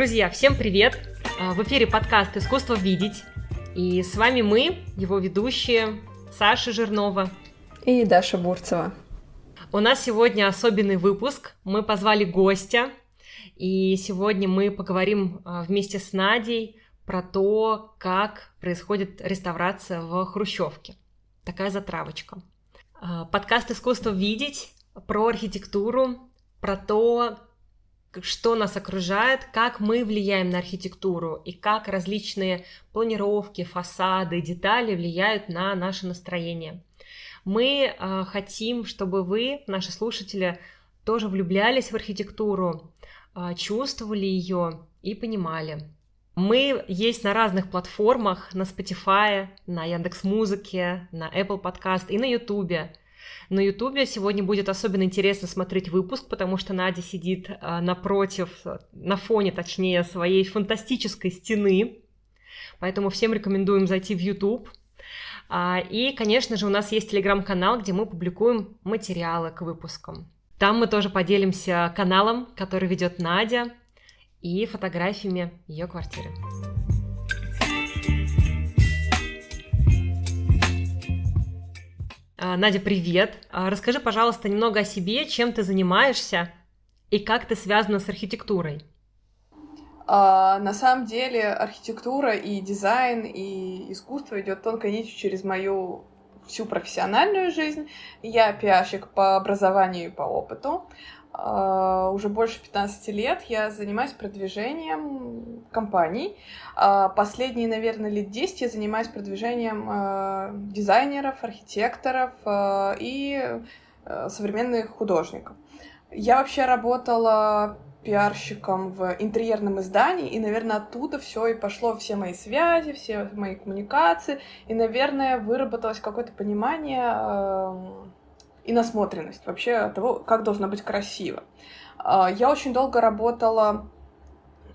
Друзья, всем привет! А, в эфире подкаст «Искусство видеть». И с вами мы, его ведущие, Саша Жирнова и Даша Бурцева. У нас сегодня особенный выпуск. Мы позвали гостя, и сегодня мы поговорим а, вместе с Надей про то, как происходит реставрация в Хрущевке. Такая затравочка. А, подкаст «Искусство видеть» про архитектуру, про то, что нас окружает, как мы влияем на архитектуру и как различные планировки, фасады, детали влияют на наше настроение. Мы э, хотим, чтобы вы, наши слушатели, тоже влюблялись в архитектуру, э, чувствовали ее и понимали. Мы есть на разных платформах, на Spotify, на Яндекс.Музыке, на Apple Podcast и на YouTube. На Ютубе сегодня будет особенно интересно смотреть выпуск, потому что Надя сидит а, напротив, на фоне, точнее, своей фантастической стены. Поэтому всем рекомендуем зайти в YouTube. А, и, конечно же, у нас есть телеграм-канал, где мы публикуем материалы к выпускам. Там мы тоже поделимся каналом, который ведет Надя, и фотографиями ее квартиры. Надя, привет. А, расскажи, пожалуйста, немного о себе, чем ты занимаешься и как ты связана с архитектурой. А, на самом деле архитектура и дизайн и искусство идет тонкой нитью через мою всю профессиональную жизнь. Я пиарщик по образованию и по опыту. Uh, уже больше 15 лет я занимаюсь продвижением компаний. Uh, последние, наверное, лет 10 я занимаюсь продвижением uh, дизайнеров, архитекторов и современных художников. Я вообще работала пиарщиком в интерьерном издании, и, наверное, оттуда все и пошло, все мои связи, все мои коммуникации, и, наверное, выработалось какое-то понимание и насмотренность вообще того, как должно быть красиво. А, я очень долго работала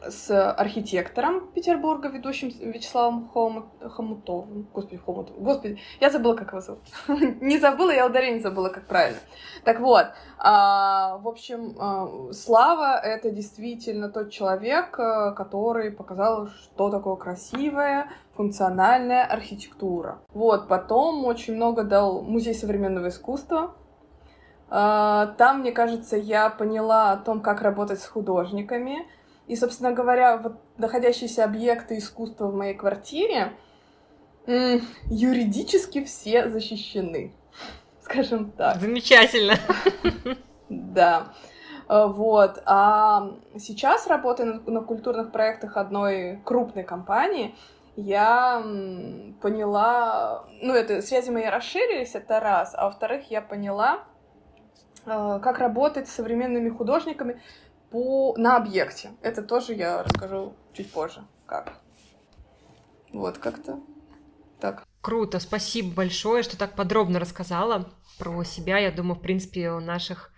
с архитектором Петербурга, ведущим Вячеславом Хомут... Хомутовым. Господи, Хомутов. Господи, я забыла, как его зовут. не забыла, я ударение забыла, как правильно. Так вот, а, в общем, а, Слава — это действительно тот человек, который показал, что такое красивая, функциональная архитектура. Вот, потом очень много дал Музей современного искусства, там, мне кажется, я поняла о том, как работать с художниками, и, собственно говоря, вот находящиеся объекты искусства в моей квартире юридически все защищены, скажем так. Замечательно. Да. А, вот. А сейчас, работая на, на культурных проектах одной крупной компании, я поняла... Ну, это связи мои расширились, это раз. А во-вторых, я поняла, а, как работать с современными художниками, по, на объекте. Это тоже я расскажу чуть позже, как. Вот как-то так. Круто, спасибо большое, что так подробно рассказала про себя. Я думаю, в принципе, у наших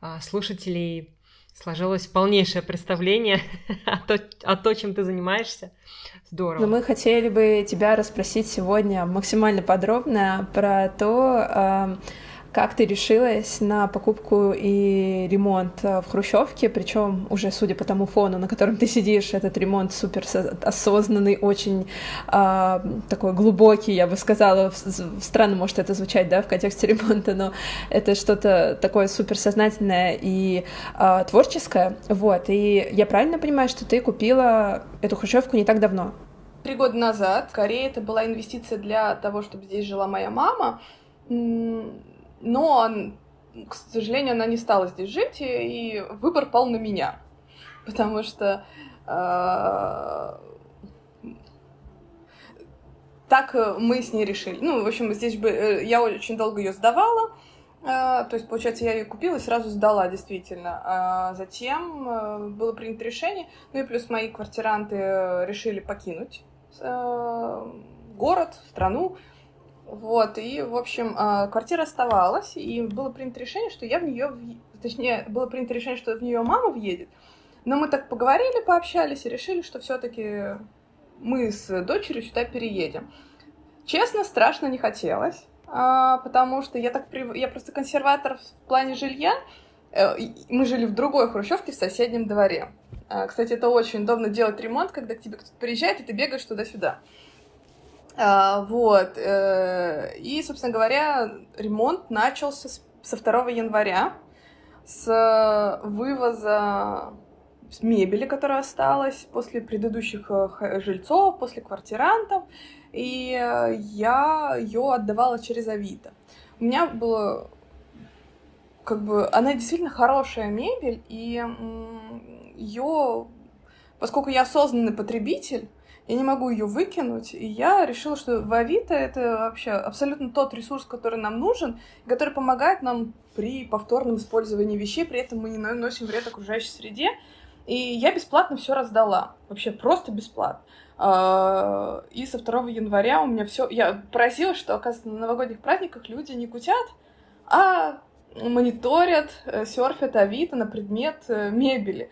а, слушателей сложилось полнейшее представление о, то, о том, чем ты занимаешься. Здорово. Но мы хотели бы тебя расспросить сегодня максимально подробно про то, как ты решилась на покупку и ремонт э, в Хрущевке, причем уже судя по тому фону, на котором ты сидишь, этот ремонт супер осознанный, очень э, такой глубокий, я бы сказала, странно может это звучать, да, в контексте ремонта, но это что-то такое суперсознательное и э, творческое, вот, и я правильно понимаю, что ты купила эту Хрущевку не так давно? Три года назад, скорее, это была инвестиция для того, чтобы здесь жила моя мама, но, к сожалению, она не стала здесь жить, и выбор пал на меня, потому что э, так мы с ней решили. Ну, в общем, здесь бы э, я очень долго ее сдавала, э, то есть, получается, я ее купила и сразу сдала, действительно. А затем было принято решение, ну и плюс мои квартиранты решили покинуть город, страну, вот, и, в общем, а, квартира оставалась, и было принято решение, что я в нее, точнее, было принято решение, что в нее мама въедет. Но мы так поговорили, пообщались и решили, что все-таки мы с дочерью сюда переедем. Честно, страшно не хотелось, а, потому что я так прив... я просто консерватор в плане жилья. Э, мы жили в другой хрущевке в соседнем дворе. А, кстати, это очень удобно делать ремонт, когда к тебе кто-то приезжает, и ты бегаешь туда-сюда. А, вот. Э, и, собственно говоря, ремонт начался со 2 января, с вывоза мебели, которая осталась после предыдущих э, жильцов, после квартирантов, и э, я ее отдавала через Авито. У меня было как бы она действительно хорошая мебель, и ее, поскольку я осознанный потребитель, я не могу ее выкинуть, и я решила, что Авито это вообще абсолютно тот ресурс, который нам нужен, который помогает нам при повторном использовании вещей, при этом мы не наносим вред окружающей среде. И я бесплатно все раздала. Вообще просто бесплатно. А, и со 2 января у меня все. Я поразилась, что, оказывается, на новогодних праздниках люди не кутят, а мониторят, э, серфят Авито на предмет э, мебели.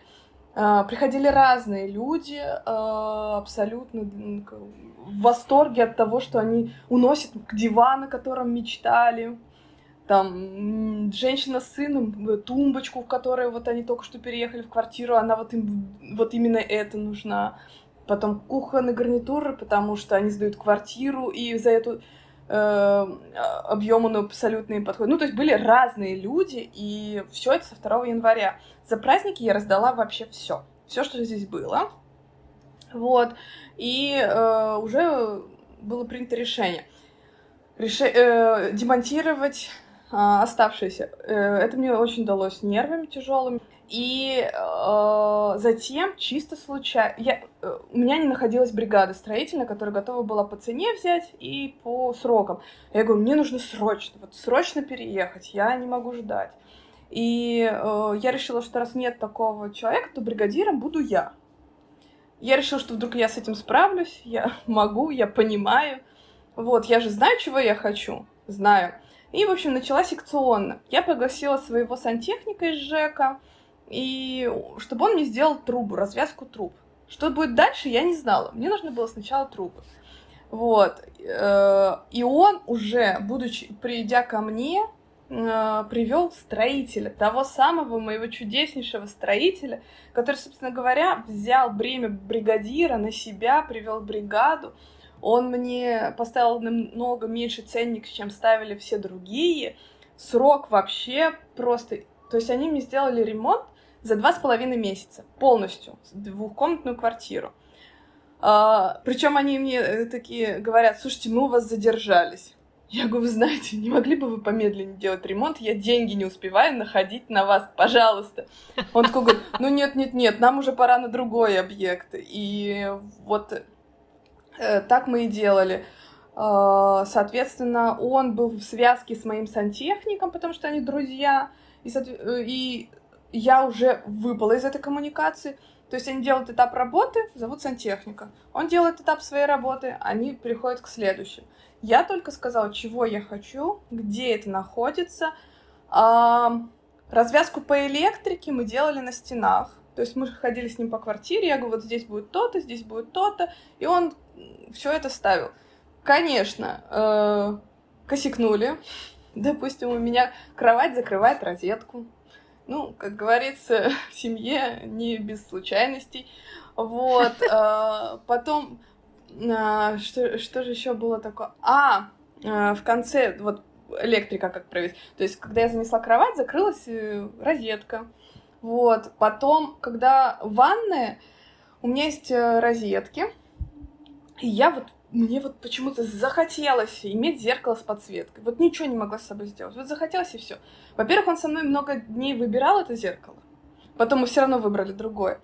А, приходили разные люди, а, абсолютно в восторге от того, что они уносят к дивану, о котором мечтали. Там женщина с сыном, тумбочку, в которой вот они только что переехали в квартиру, она вот им вот именно это нужна. Потом кухонные гарнитуры, потому что они сдают квартиру, и за эту э, объем он абсолютно им подходит. Ну, то есть были разные люди, и все это со 2 января. За праздники я раздала вообще все. Все, что здесь было. Вот. И э, уже было принято решение. Реше... Э, демонтировать э, оставшиеся. Э, это мне очень далось нервами тяжелыми. И э, затем чисто случайно... Я, э, у меня не находилась бригада строительная, которая готова была по цене взять и по срокам. Я говорю, мне нужно срочно, вот срочно переехать, я не могу ждать. И э, я решила, что раз нет такого человека, то бригадиром буду я. Я решила, что вдруг я с этим справлюсь, я могу, я понимаю. Вот, я же знаю, чего я хочу, знаю. И, в общем, начала секционно. Я пригласила своего сантехника из ЖЭКа, и чтобы он мне сделал трубу, развязку труб. Что будет дальше, я не знала. Мне нужно было сначала трубы. Вот. Э, и он уже, будучи, придя ко мне, э, привел строителя, того самого моего чудеснейшего строителя, который, собственно говоря, взял бремя бригадира на себя, привел бригаду. Он мне поставил намного меньше ценник, чем ставили все другие. Срок вообще просто... То есть они мне сделали ремонт за два с половиной месяца полностью двухкомнатную квартиру. А, причем они мне э, такие говорят, слушайте, мы у вас задержались. Я говорю, вы знаете, не могли бы вы помедленнее делать ремонт? Я деньги не успеваю находить на вас, пожалуйста. Он такой говорит, ну нет, нет, нет, нам уже пора на другой объект. И вот э, так мы и делали. Э, соответственно, он был в связке с моим сантехником, потому что они друзья. И, э, и я уже выпала из этой коммуникации. То есть они делают этап работы, зовут сантехника. Он делает этап своей работы, они переходят к следующему. Я только сказала, чего я хочу, где это находится. А, развязку по электрике мы делали на стенах. То есть мы ходили с ним по квартире, я говорю, вот здесь будет то-то, здесь будет то-то, и он все это ставил. Конечно, э, косякнули. Допустим, у меня кровать закрывает розетку. Ну, как говорится, в семье не без случайностей. Вот. Э, потом, э, что, что же еще было такое? А, э, в конце, вот электрика как провести. То есть, когда я занесла кровать, закрылась розетка. Вот. Потом, когда ванная, у меня есть розетки, и я вот мне вот почему-то захотелось иметь зеркало с подсветкой. Вот ничего не могла с собой сделать. Вот захотелось и все. Во-первых, он со мной много дней выбирал это зеркало. Потом мы все равно выбрали другое.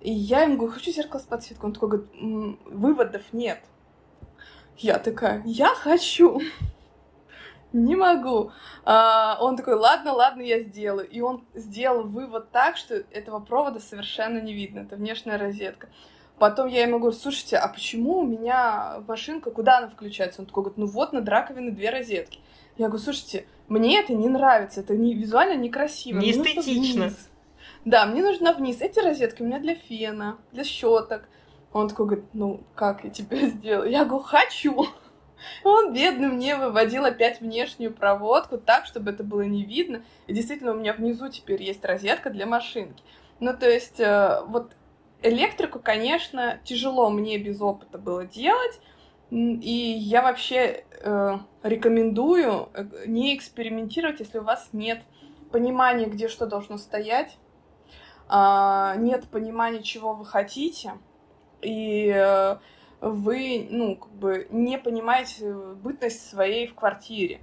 И я ему говорю, хочу зеркало с подсветкой. Он такой говорит, выводов нет. Я такая, я хочу. Не могу. А, он такой, ладно, ладно, я сделаю. И он сделал вывод так, что этого провода совершенно не видно. Это внешняя розетка. Потом я ему говорю, слушайте, а почему у меня машинка, куда она включается? Он такой говорит, ну вот над раковиной две розетки. Я говорю, слушайте, мне это не нравится, это не, визуально некрасиво. Не эстетично. Да, мне нужно вниз. Эти розетки у меня для фена, для щеток. Он такой говорит, ну как я тебе сделаю? Я говорю, хочу. Он, бедный, мне выводил опять внешнюю проводку так, чтобы это было не видно. И действительно, у меня внизу теперь есть розетка для машинки. Ну, то есть, э, вот электрику, конечно, тяжело мне без опыта было делать, и я вообще э, рекомендую э, не экспериментировать, если у вас нет понимания, где что должно стоять, э, нет понимания, чего вы хотите, и э, вы, ну, как бы не понимаете бытность своей в квартире.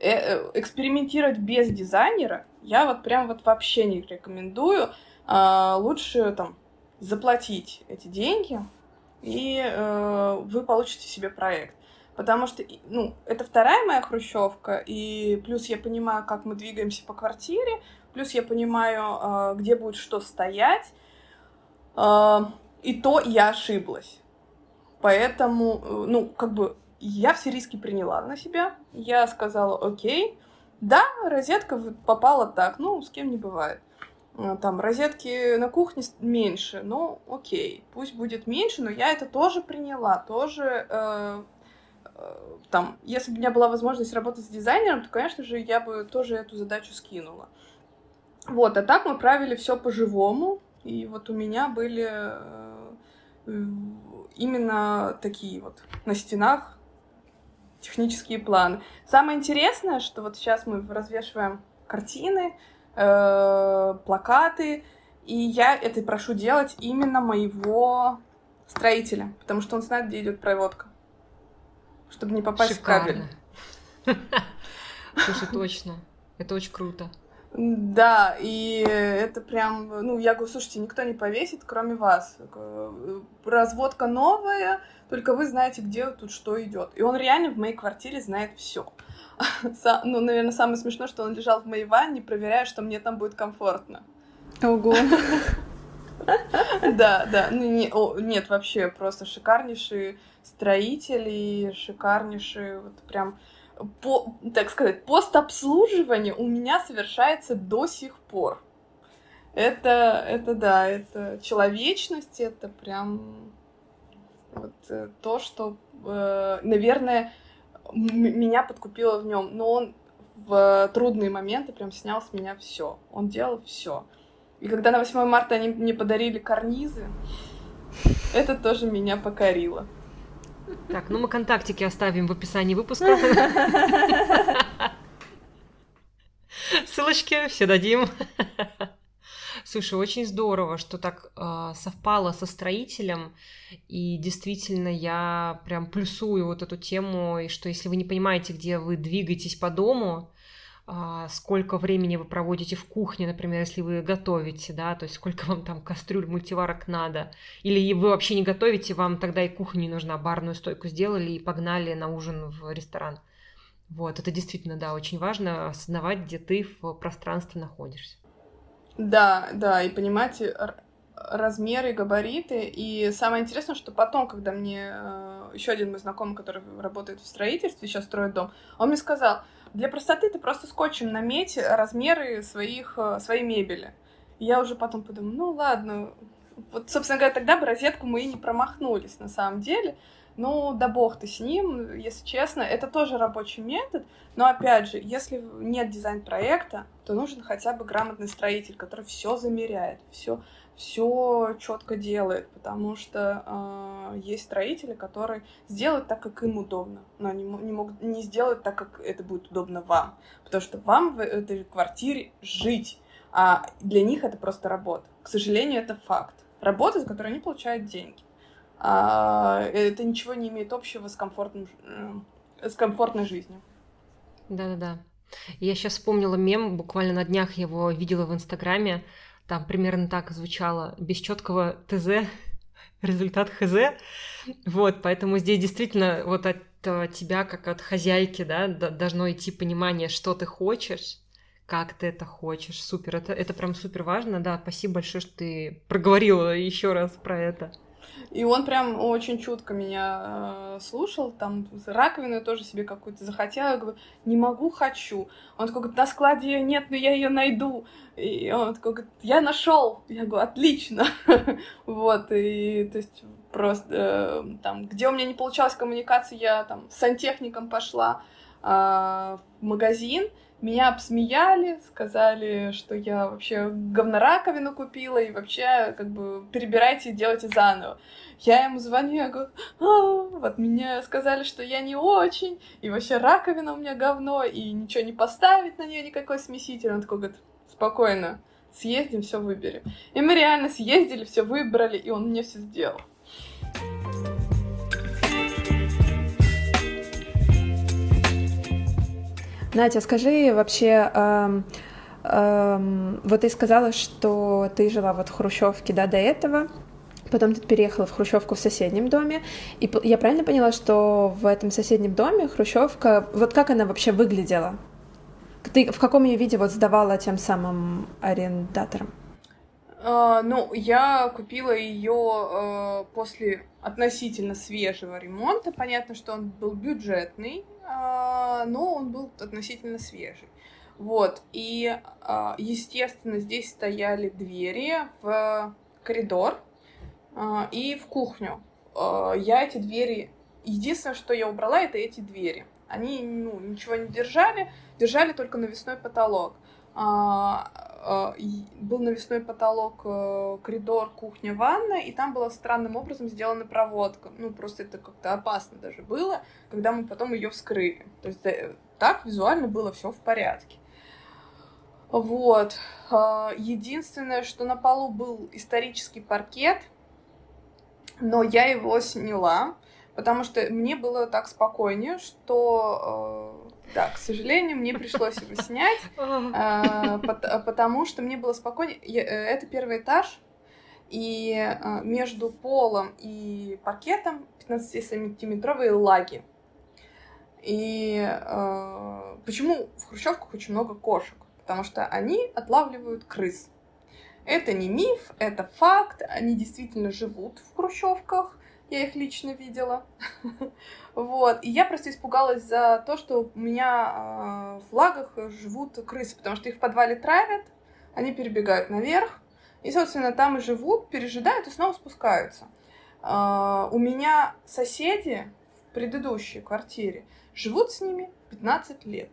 Э, э, экспериментировать без дизайнера я вот прям вот вообще не рекомендую. Э, лучше там заплатить эти деньги, и э, вы получите себе проект. Потому что, ну, это вторая моя хрущевка, и плюс я понимаю, как мы двигаемся по квартире, плюс я понимаю, э, где будет что стоять, э, и то я ошиблась. Поэтому, э, ну, как бы, я все риски приняла на себя. Я сказала, окей, да, розетка попала так, ну, с кем не бывает. Э, там розетки на кухне меньше, ну окей, пусть будет меньше, но я это тоже приняла, тоже э, э, там, если бы у меня была возможность работать с дизайнером, то, конечно же, я бы тоже эту задачу скинула. Вот, а так мы правили все по-живому, и вот у меня были э, именно такие вот на стенах технические планы. Самое интересное, что вот сейчас мы развешиваем картины, э, плакаты, и я это прошу делать именно моего строителя, потому что он знает, где идет проводка, чтобы не попасть Шикарно. в кабель. Слушай, точно. Это очень круто. Да, и это прям, ну, я говорю, слушайте, никто не повесит, кроме вас. Разводка новая, только вы знаете, где тут что идет. И он реально в моей квартире знает все. Ну, наверное, самое смешное, что он лежал в моей ванне, проверяя, что мне там будет комфортно. Ого. Да, да. Ну, не, о, нет, вообще просто шикарнейшие строители, шикарнейшие, вот прям, по, так сказать, постобслуживание у меня совершается до сих пор. Это, это да, это человечность, это прям вот э, то, что, э, наверное, меня подкупило в нем. Но он в трудные моменты прям снял с меня все. Он делал все. И когда на 8 марта они мне подарили карнизы, это тоже меня покорило. Так, ну мы контактики оставим в описании выпуска. Ссылочки все дадим. Слушай, очень здорово, что так э, совпало со строителем, и действительно я прям плюсую вот эту тему, и что если вы не понимаете, где вы двигаетесь по дому, э, сколько времени вы проводите в кухне, например, если вы готовите, да, то есть сколько вам там кастрюль, мультиварок надо, или вы вообще не готовите, вам тогда и кухня не нужна, барную стойку сделали и погнали на ужин в ресторан. Вот, это действительно, да, очень важно осознавать, где ты в пространстве находишься. Да, да, и понимать размеры, габариты. И самое интересное, что потом, когда мне э, еще один мой знакомый, который работает в строительстве, сейчас строит дом, он мне сказал, для простоты ты просто скотчем наметь размеры своих, э, своей мебели. И я уже потом подумала, ну ладно, вот, собственно говоря, тогда бы розетку мы и не промахнулись на самом деле. Ну, да бог ты с ним, если честно, это тоже рабочий метод, но опять же, если нет дизайн-проекта, то нужен хотя бы грамотный строитель, который все замеряет, все все четко делает, потому что э, есть строители, которые сделают так, как им удобно, но они не могут не сделать так, как это будет удобно вам, потому что вам в этой квартире жить, а для них это просто работа. К сожалению, это факт. Работа, за которую они получают деньги а, это ничего не имеет общего с, комфортным, э, с комфортной жизнью. Да-да-да. Я сейчас вспомнила мем, буквально на днях его видела в Инстаграме. Там примерно так звучало. Без четкого ТЗ результат ХЗ. Вот, поэтому здесь действительно вот от э, тебя, как от хозяйки, да, должно идти понимание, что ты хочешь, как ты это хочешь. Супер, это, это прям супер важно, да. Спасибо большое, что ты проговорила еще раз про это. И он прям очень чутко меня э, слушал, там раковину тоже себе какую-то захотела, я говорю, не могу, хочу. Он такой говорит, на складе ее нет, но я ее найду. И он такой говорит, я нашел. Я говорю, отлично. вот, и то есть просто э, там, где у меня не получалась коммуникация, я там с сантехником пошла э, в магазин, меня обсмеяли, сказали, что я вообще говнораковину купила, и вообще, как бы, перебирайте и делайте заново. Я ему звоню, я говорю, а, вот меня сказали, что я не очень, и вообще раковина у меня говно, и ничего не поставить на нее никакой смеситель. Он такой говорит, спокойно, съездим, все выберем. И мы реально съездили, все выбрали, и он мне все сделал. Натя, скажи вообще, эм, эм, вот ты сказала, что ты жила вот в Хрущевке, да, до этого, потом ты переехала в Хрущевку в соседнем доме, и я правильно поняла, что в этом соседнем доме Хрущевка, вот как она вообще выглядела? Ты в каком ее виде вот сдавала тем самым арендаторам? Uh, ну, я купила ее uh, после относительно свежего ремонта. Понятно, что он был бюджетный, но он был относительно свежий. Вот, и, а, естественно, здесь стояли двери в коридор а, и в кухню. Я эти двери... Единственное, что я убрала, это эти двери. Они, ну, ничего не держали, держали только навесной потолок. Был навесной потолок, э, коридор, кухня, ванна, и там была странным образом сделана проводка. Ну, просто это как-то опасно даже было когда мы потом ее вскрыли. То есть э, так визуально было все в порядке. Вот. А, единственное, что на полу был исторический паркет, но я его сняла, потому что мне было так спокойнее, что э, да, к сожалению, мне пришлось его снять, а, потому что мне было спокойнее. Э, это первый этаж, и между полом и паркетом 15-сантиметровые лаги. И э, почему в хрущевках очень много кошек? Потому что они отлавливают крыс. Это не миф, это факт. Они действительно живут в хрущевках. Я их лично видела. вот. И я просто испугалась за то, что у меня э, в лагах живут крысы, потому что их в подвале травят, они перебегают наверх, и, собственно, там и живут, пережидают и снова спускаются. Э, у меня соседи в предыдущей квартире Живут с ними 15 лет.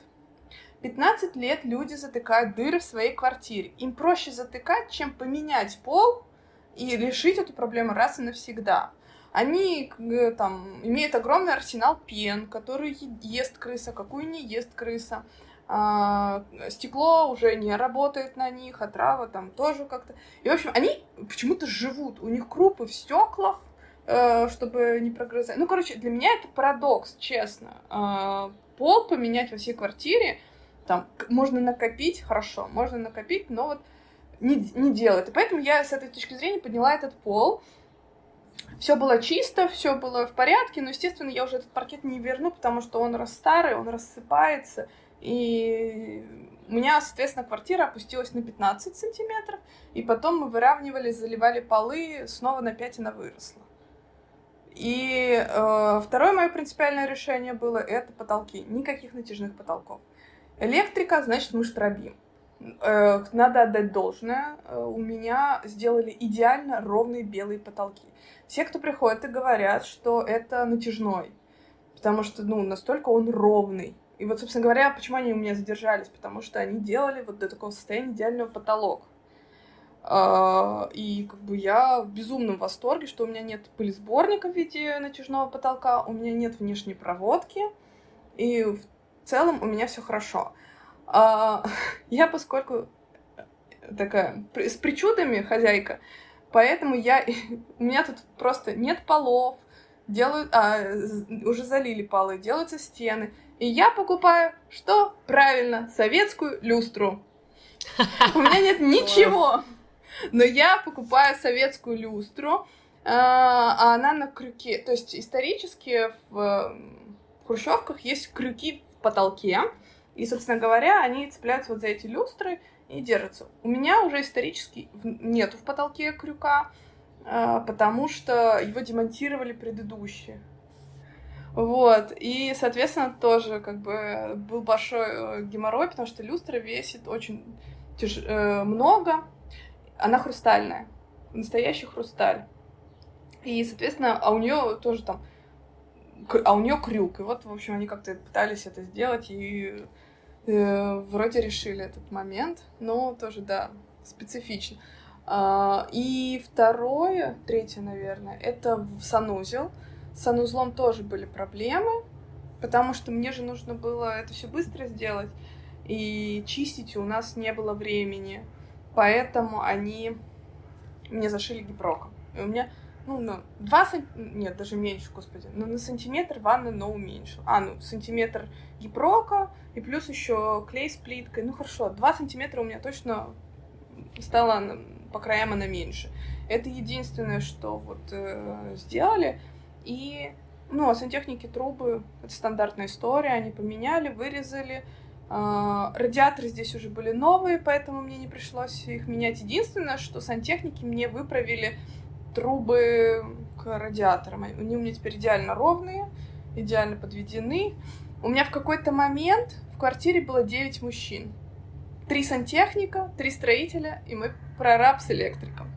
15 лет люди затыкают дыры в своей квартире. Им проще затыкать, чем поменять пол и решить эту проблему раз и навсегда. Они там имеют огромный арсенал пен, который ест крыса, какую не ест крыса. А, стекло уже не работает на них, а трава там тоже как-то. И, в общем, они почему-то живут. У них крупы в стеклах, Э, чтобы не прогрызать. Ну, короче, для меня это парадокс, честно. Э, пол поменять во всей квартире, там, можно накопить, хорошо, можно накопить, но вот не, не делает. И поэтому я с этой точки зрения подняла этот пол. Все было чисто, все было в порядке, но, естественно, я уже этот паркет не верну, потому что он раз старый, он рассыпается, и у меня, соответственно, квартира опустилась на 15 сантиметров, и потом мы выравнивали, заливали полы, снова на 5 она выросла. И э, второе мое принципиальное решение было это потолки. Никаких натяжных потолков. Электрика, значит, мы штробим. Э, надо отдать должное. Э, у меня сделали идеально ровные белые потолки. Все, кто приходит и говорят, что это натяжной. Потому что, ну, настолько он ровный. И вот, собственно говоря, почему они у меня задержались? Потому что они делали вот до такого состояния идеального потолок. А, и как бы я в безумном восторге, что у меня нет пылесборника в виде натяжного потолка, у меня нет внешней проводки, и в целом у меня все хорошо. А, я, поскольку такая с причудами хозяйка, поэтому я у меня тут просто нет полов, делают, а, уже залили полы, делаются стены, и я покупаю что правильно советскую люстру. У меня нет ничего. Но я покупаю советскую люстру, а, а она на крюке. То есть исторически в хрущевках есть крюки в потолке, и, собственно говоря, они цепляются вот за эти люстры и держатся. У меня уже исторически нету в потолке крюка, а, потому что его демонтировали предыдущие. Вот, и, соответственно, тоже как бы был большой э, геморрой, потому что люстра весит очень тяж... Э, много, она хрустальная, настоящий хрусталь. И, соответственно, а у нее тоже там, а у нее крюк. И вот, в общем, они как-то пытались это сделать, и э, вроде решили этот момент, но тоже, да, специфично. А, и второе, третье, наверное, это в санузел. С санузлом тоже были проблемы, потому что мне же нужно было это все быстро сделать, и чистить у нас не было времени. Поэтому они мне зашили гипроком. И у меня, ну, на 2 сантиметра, нет, даже меньше, господи, ну, на сантиметр ванны, но уменьшил. А, ну, сантиметр гипрока, и плюс еще клей с плиткой. Ну, хорошо, 2 сантиметра у меня точно стало по краям она меньше. Это единственное, что вот э, сделали. И, ну, а сантехники трубы, это стандартная история, они поменяли, вырезали. Э, радиаторы здесь уже были новые, поэтому мне не пришлось их менять. Единственное, что сантехники мне выправили трубы к радиаторам. Они у меня теперь идеально ровные, идеально подведены. У меня в какой-то момент в квартире было 9 мужчин три сантехника, три строителя, и мы прораб с электриком.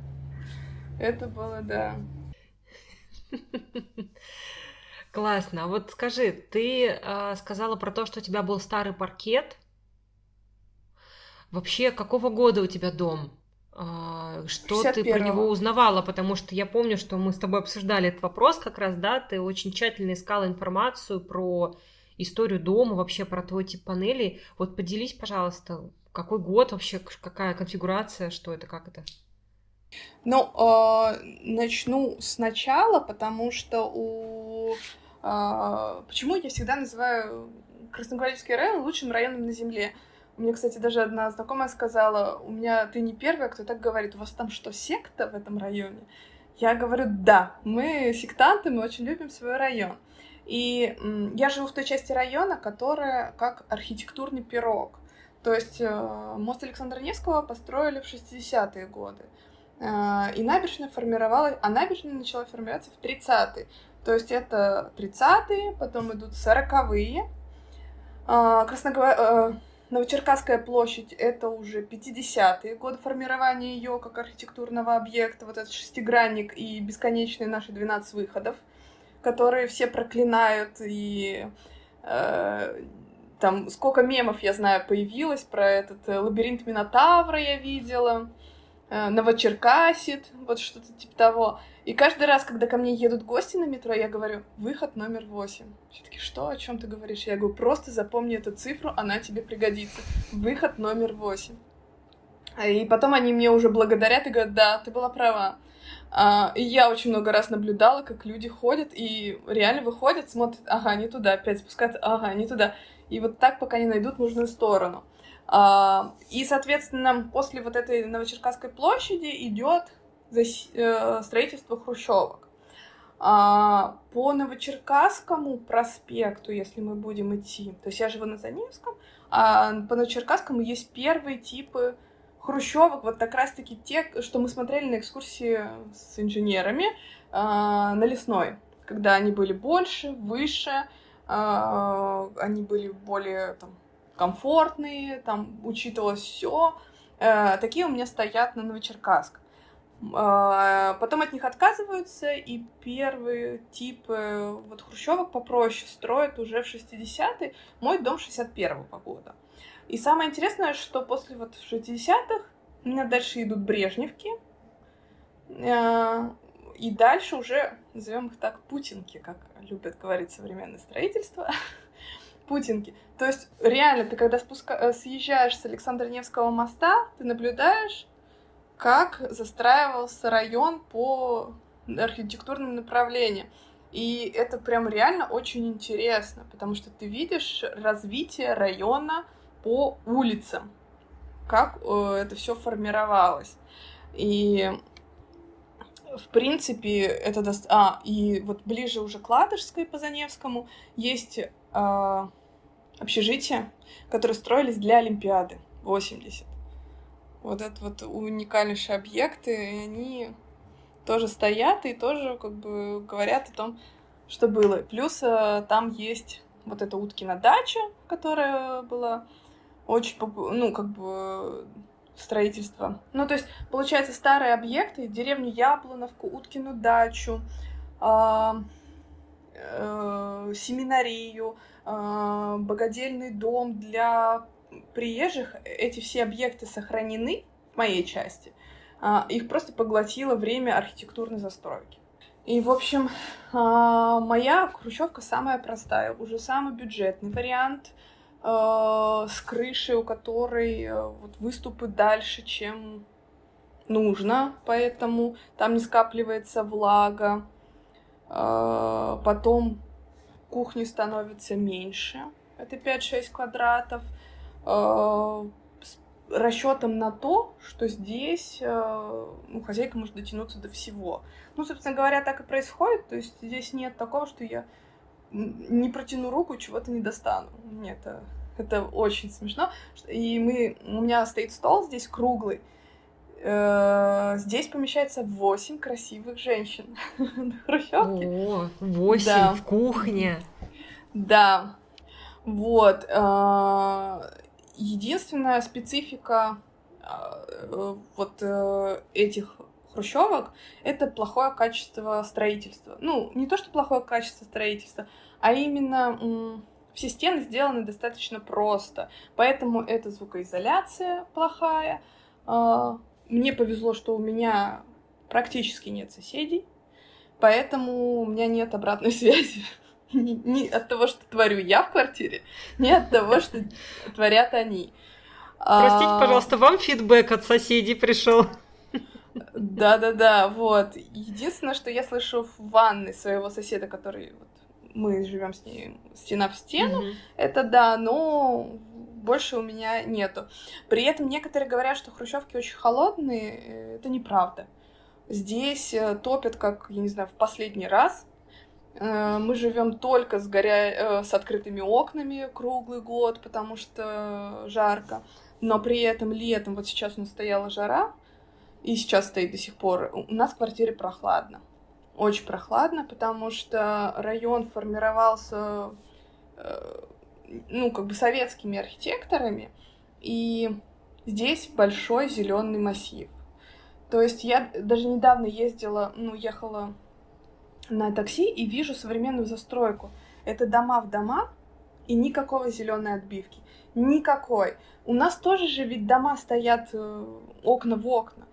Это было, да. Классно. А вот скажи, ты э, сказала про то, что у тебя был старый паркет. Вообще, какого года у тебя дом? Э, что ты про него узнавала? Потому что я помню, что мы с тобой обсуждали этот вопрос как раз, да, ты очень тщательно искала информацию про историю дома, вообще про твой тип панелей. Вот поделись, пожалуйста, какой год вообще, какая конфигурация, что это, как это? Ну, э, начну сначала, потому что у... Э, почему я всегда называю Красногвардейский район лучшим районом на Земле? Мне, кстати, даже одна знакомая сказала, у меня ты не первая, кто так говорит, у вас там что, секта в этом районе? Я говорю, да, мы сектанты, мы очень любим свой район. И я живу в той части района, которая как архитектурный пирог. То есть э, мост Александра Невского построили в 60-е годы. Э, и набережная формировалась, а набережная начала формироваться в 30-е. То есть это 30-е, потом идут 40-е. Э, Красногва... Новочеркасская площадь — это уже 50-е годы формирования ее как архитектурного объекта, вот этот шестигранник и бесконечные наши 12 выходов, которые все проклинают. И там сколько мемов, я знаю, появилось про этот э, лабиринт Минотавра я видела, э, Новочеркасит, вот что-то типа того. И каждый раз, когда ко мне едут гости на метро, я говорю, выход номер восемь. Все таки что, о чем ты говоришь? Я говорю, просто запомни эту цифру, она тебе пригодится. Выход номер восемь. И потом они мне уже благодарят и говорят, да, ты была права. А, и я очень много раз наблюдала, как люди ходят и реально выходят, смотрят, ага, не туда, опять спускаются, ага, не туда. И вот так, пока не найдут нужную сторону. А, и, соответственно, после вот этой Новочеркасской площади идет э, строительство хрущевок. А, по Новочеркасскому проспекту, если мы будем идти, то есть я живу на Заневском, а по Новочеркасскому есть первые типы хрущевок, вот как раз-таки те, что мы смотрели на экскурсии с инженерами на Лесной, когда они были больше, выше, а, они были более там, комфортные, там учитывалось все. Э, такие у меня стоят на Новочеркасск. А, потом от них отказываются, и первый тип вот хрущевок попроще строят уже в 60-е. Мой дом 61-го года. И самое интересное, что после вот 60-х у меня дальше идут Брежневки, э, и дальше уже, назовем их так, путинки, как любят говорить современное строительство. путинки. То есть реально, ты когда спуска... Э, съезжаешь с Александра Невского моста, ты наблюдаешь, как застраивался район по архитектурным направлениям. И это прям реально очень интересно, потому что ты видишь развитие района по улицам, как э, это все формировалось. И в принципе, это даст... А, и вот ближе уже к Ладожской по Заневскому есть э, общежития, которые строились для Олимпиады 80. Вот это вот уникальнейшие объекты, и они тоже стоят и тоже как бы говорят о том, что было. Плюс э, там есть вот эта Уткина дача, которая была очень, ну, как бы строительства. Ну, то есть, получается, старые объекты, деревню Яблоновку, Уткину дачу, э, э, семинарию, э, богадельный дом для приезжих эти все объекты сохранены в моей части. А, их просто поглотило время архитектурной застройки. И, в общем, а, моя хрущевка самая простая, уже самый бюджетный вариант а, с крышей, у которой а, вот, выступы дальше, чем нужно, поэтому там не скапливается влага. Потом кухни становится меньше, это 5-6 квадратов расчетом на то, что здесь э, ну, хозяйка может дотянуться до всего. Ну, собственно говоря, так и происходит. То есть здесь нет такого, что я не протяну руку, чего-то не достану. Нет, это, это очень смешно. И мы, у меня стоит стол здесь круглый. Э, здесь помещается 8 красивых женщин на хрущевке. О, 8 да. в кухне. Да. Вот. Э, единственная специфика э, вот этих хрущевок это плохое качество строительства. Ну, не то, что плохое качество строительства, а именно все стены сделаны достаточно просто. Поэтому это звукоизоляция плохая. Мне повезло, что у меня практически нет соседей, поэтому у меня нет обратной связи не, не от того, что творю я в квартире, не от того, что творят они. Простите, а... пожалуйста, вам фидбэк от соседей пришел? Да-да-да, вот. Единственное, что я слышу в ванной своего соседа, который вот, мы живем с ним стена в стену, mm-hmm. это да, но больше у меня нету. При этом некоторые говорят, что хрущевки очень холодные, э, это неправда. Здесь э, топят, как, я не знаю, в последний раз. Э, мы живем только с, горя... с открытыми окнами круглый год, потому что жарко. Но при этом летом, вот сейчас у нас стояла жара, и сейчас стоит до сих пор, у нас в квартире прохладно. Очень прохладно, потому что район формировался, ну, как бы советскими архитекторами, и здесь большой зеленый массив. То есть я даже недавно ездила, ну, ехала на такси и вижу современную застройку. Это дома в дома и никакого зеленой отбивки. Никакой. У нас тоже же ведь дома стоят э, окна в окна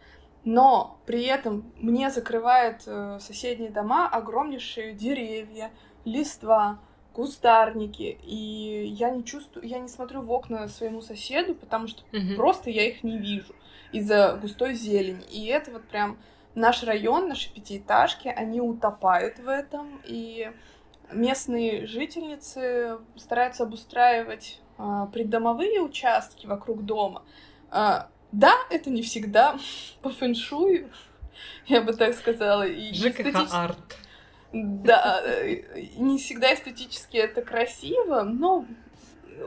но при этом мне закрывают э, соседние дома огромнейшие деревья, листва, кустарники, и я не чувствую, я не смотрю в окна своему соседу, потому что mm-hmm. просто я их не вижу из-за густой зелени. И это вот прям наш район, наши пятиэтажки, они утопают в этом, и местные жительницы стараются обустраивать э, придомовые участки вокруг дома, э, да, это не всегда по фэншую, я бы так сказала. И ЖКХ-арт. Да, не всегда эстетически это красиво, но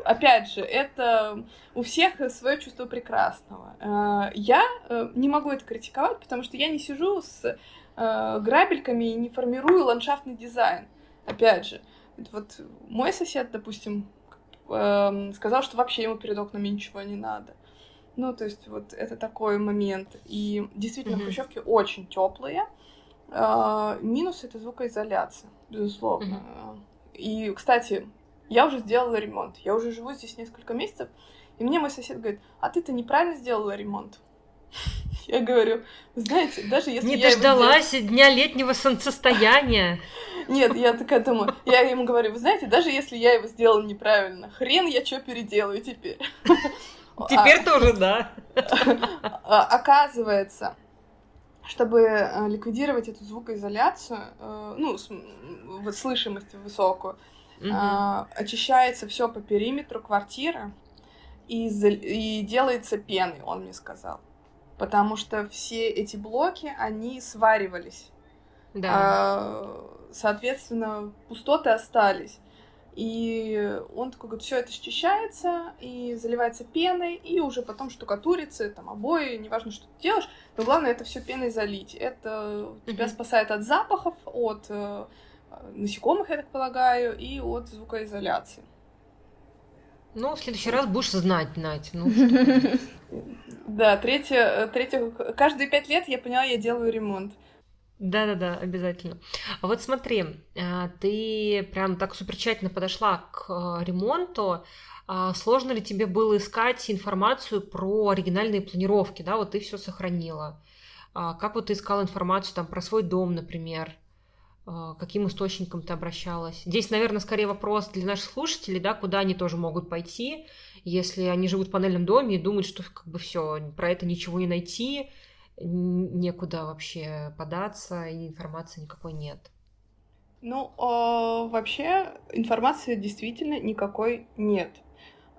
опять же, это у всех свое чувство прекрасного. Э, я э, не могу это критиковать, потому что я не сижу с э, грабельками и не формирую ландшафтный дизайн. Опять же, вот мой сосед, допустим, сказал, что вообще ему перед окнами ничего не надо. Ну, то есть вот это такой момент. И действительно, mm-hmm. хрущевки очень теплые. А, минус это звукоизоляция, безусловно. Mm-hmm. И, кстати, я уже сделала ремонт. Я уже живу здесь несколько месяцев. И мне мой сосед говорит, а ты-то неправильно сделала ремонт. Я говорю, знаете, даже если Не я дождалась его... дня летнего солнцестояния. Нет, я такая думаю, я ему говорю, вы знаете, даже если я его сделала неправильно, хрен я что переделаю теперь. Теперь а, тоже, да. А, оказывается, чтобы э, ликвидировать эту звукоизоляцию, э, ну, слышимость высокую, угу. очищается все по периметру квартиры и, и делается пеной, он мне сказал. Потому что все эти блоки, они сваривались. Да. Соответственно, пустоты остались. И он такой говорит, все это счищается и заливается пеной, и уже потом штукатурится, там обои, неважно, что ты делаешь, но главное это все пеной залить. Это тебя спасает от запахов, от э, насекомых, я так полагаю, и от звукоизоляции. Ну, в следующий раз будешь знать, Надь. Ну, да, третье, третье, каждые пять лет я поняла, я делаю ремонт. Да-да-да, обязательно. А вот смотри, а, ты прям так супер тщательно подошла к э, ремонту. А сложно ли тебе было искать информацию про оригинальные планировки, да, вот ты все сохранила. А как вот ты искала информацию там про свой дом, например? Каким источником ты обращалась? Здесь, наверное, скорее вопрос для наших слушателей, да, куда они тоже могут пойти, если они живут в панельном доме и думают, что как бы все, про это ничего не найти, некуда вообще податься, и информации никакой нет. Ну, э, вообще информации действительно никакой нет.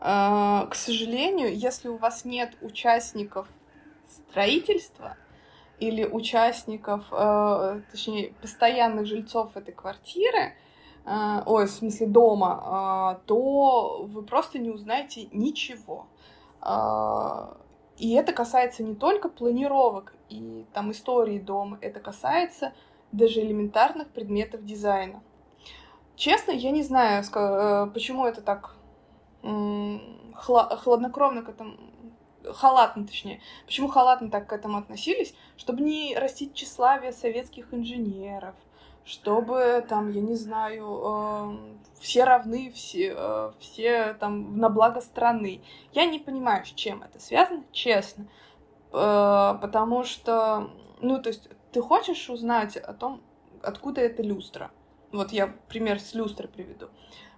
Э, к сожалению, если у вас нет участников строительства или участников, э, точнее, постоянных жильцов этой квартиры, э, ой, в смысле дома, э, то вы просто не узнаете ничего. Э, и это касается не только планировок и там истории дома, это касается даже элементарных предметов дизайна. Честно, я не знаю, э, почему это так хладнокровно к этому, халатно точнее, почему халатно так к этому относились, чтобы не растить тщеславие советских инженеров, чтобы там, я не знаю, э, все равны, все, э, все там на благо страны. Я не понимаю, с чем это связано, честно. Э, потому что, ну, то есть, ты хочешь узнать о том, откуда эта люстра. Вот я пример с люстры приведу.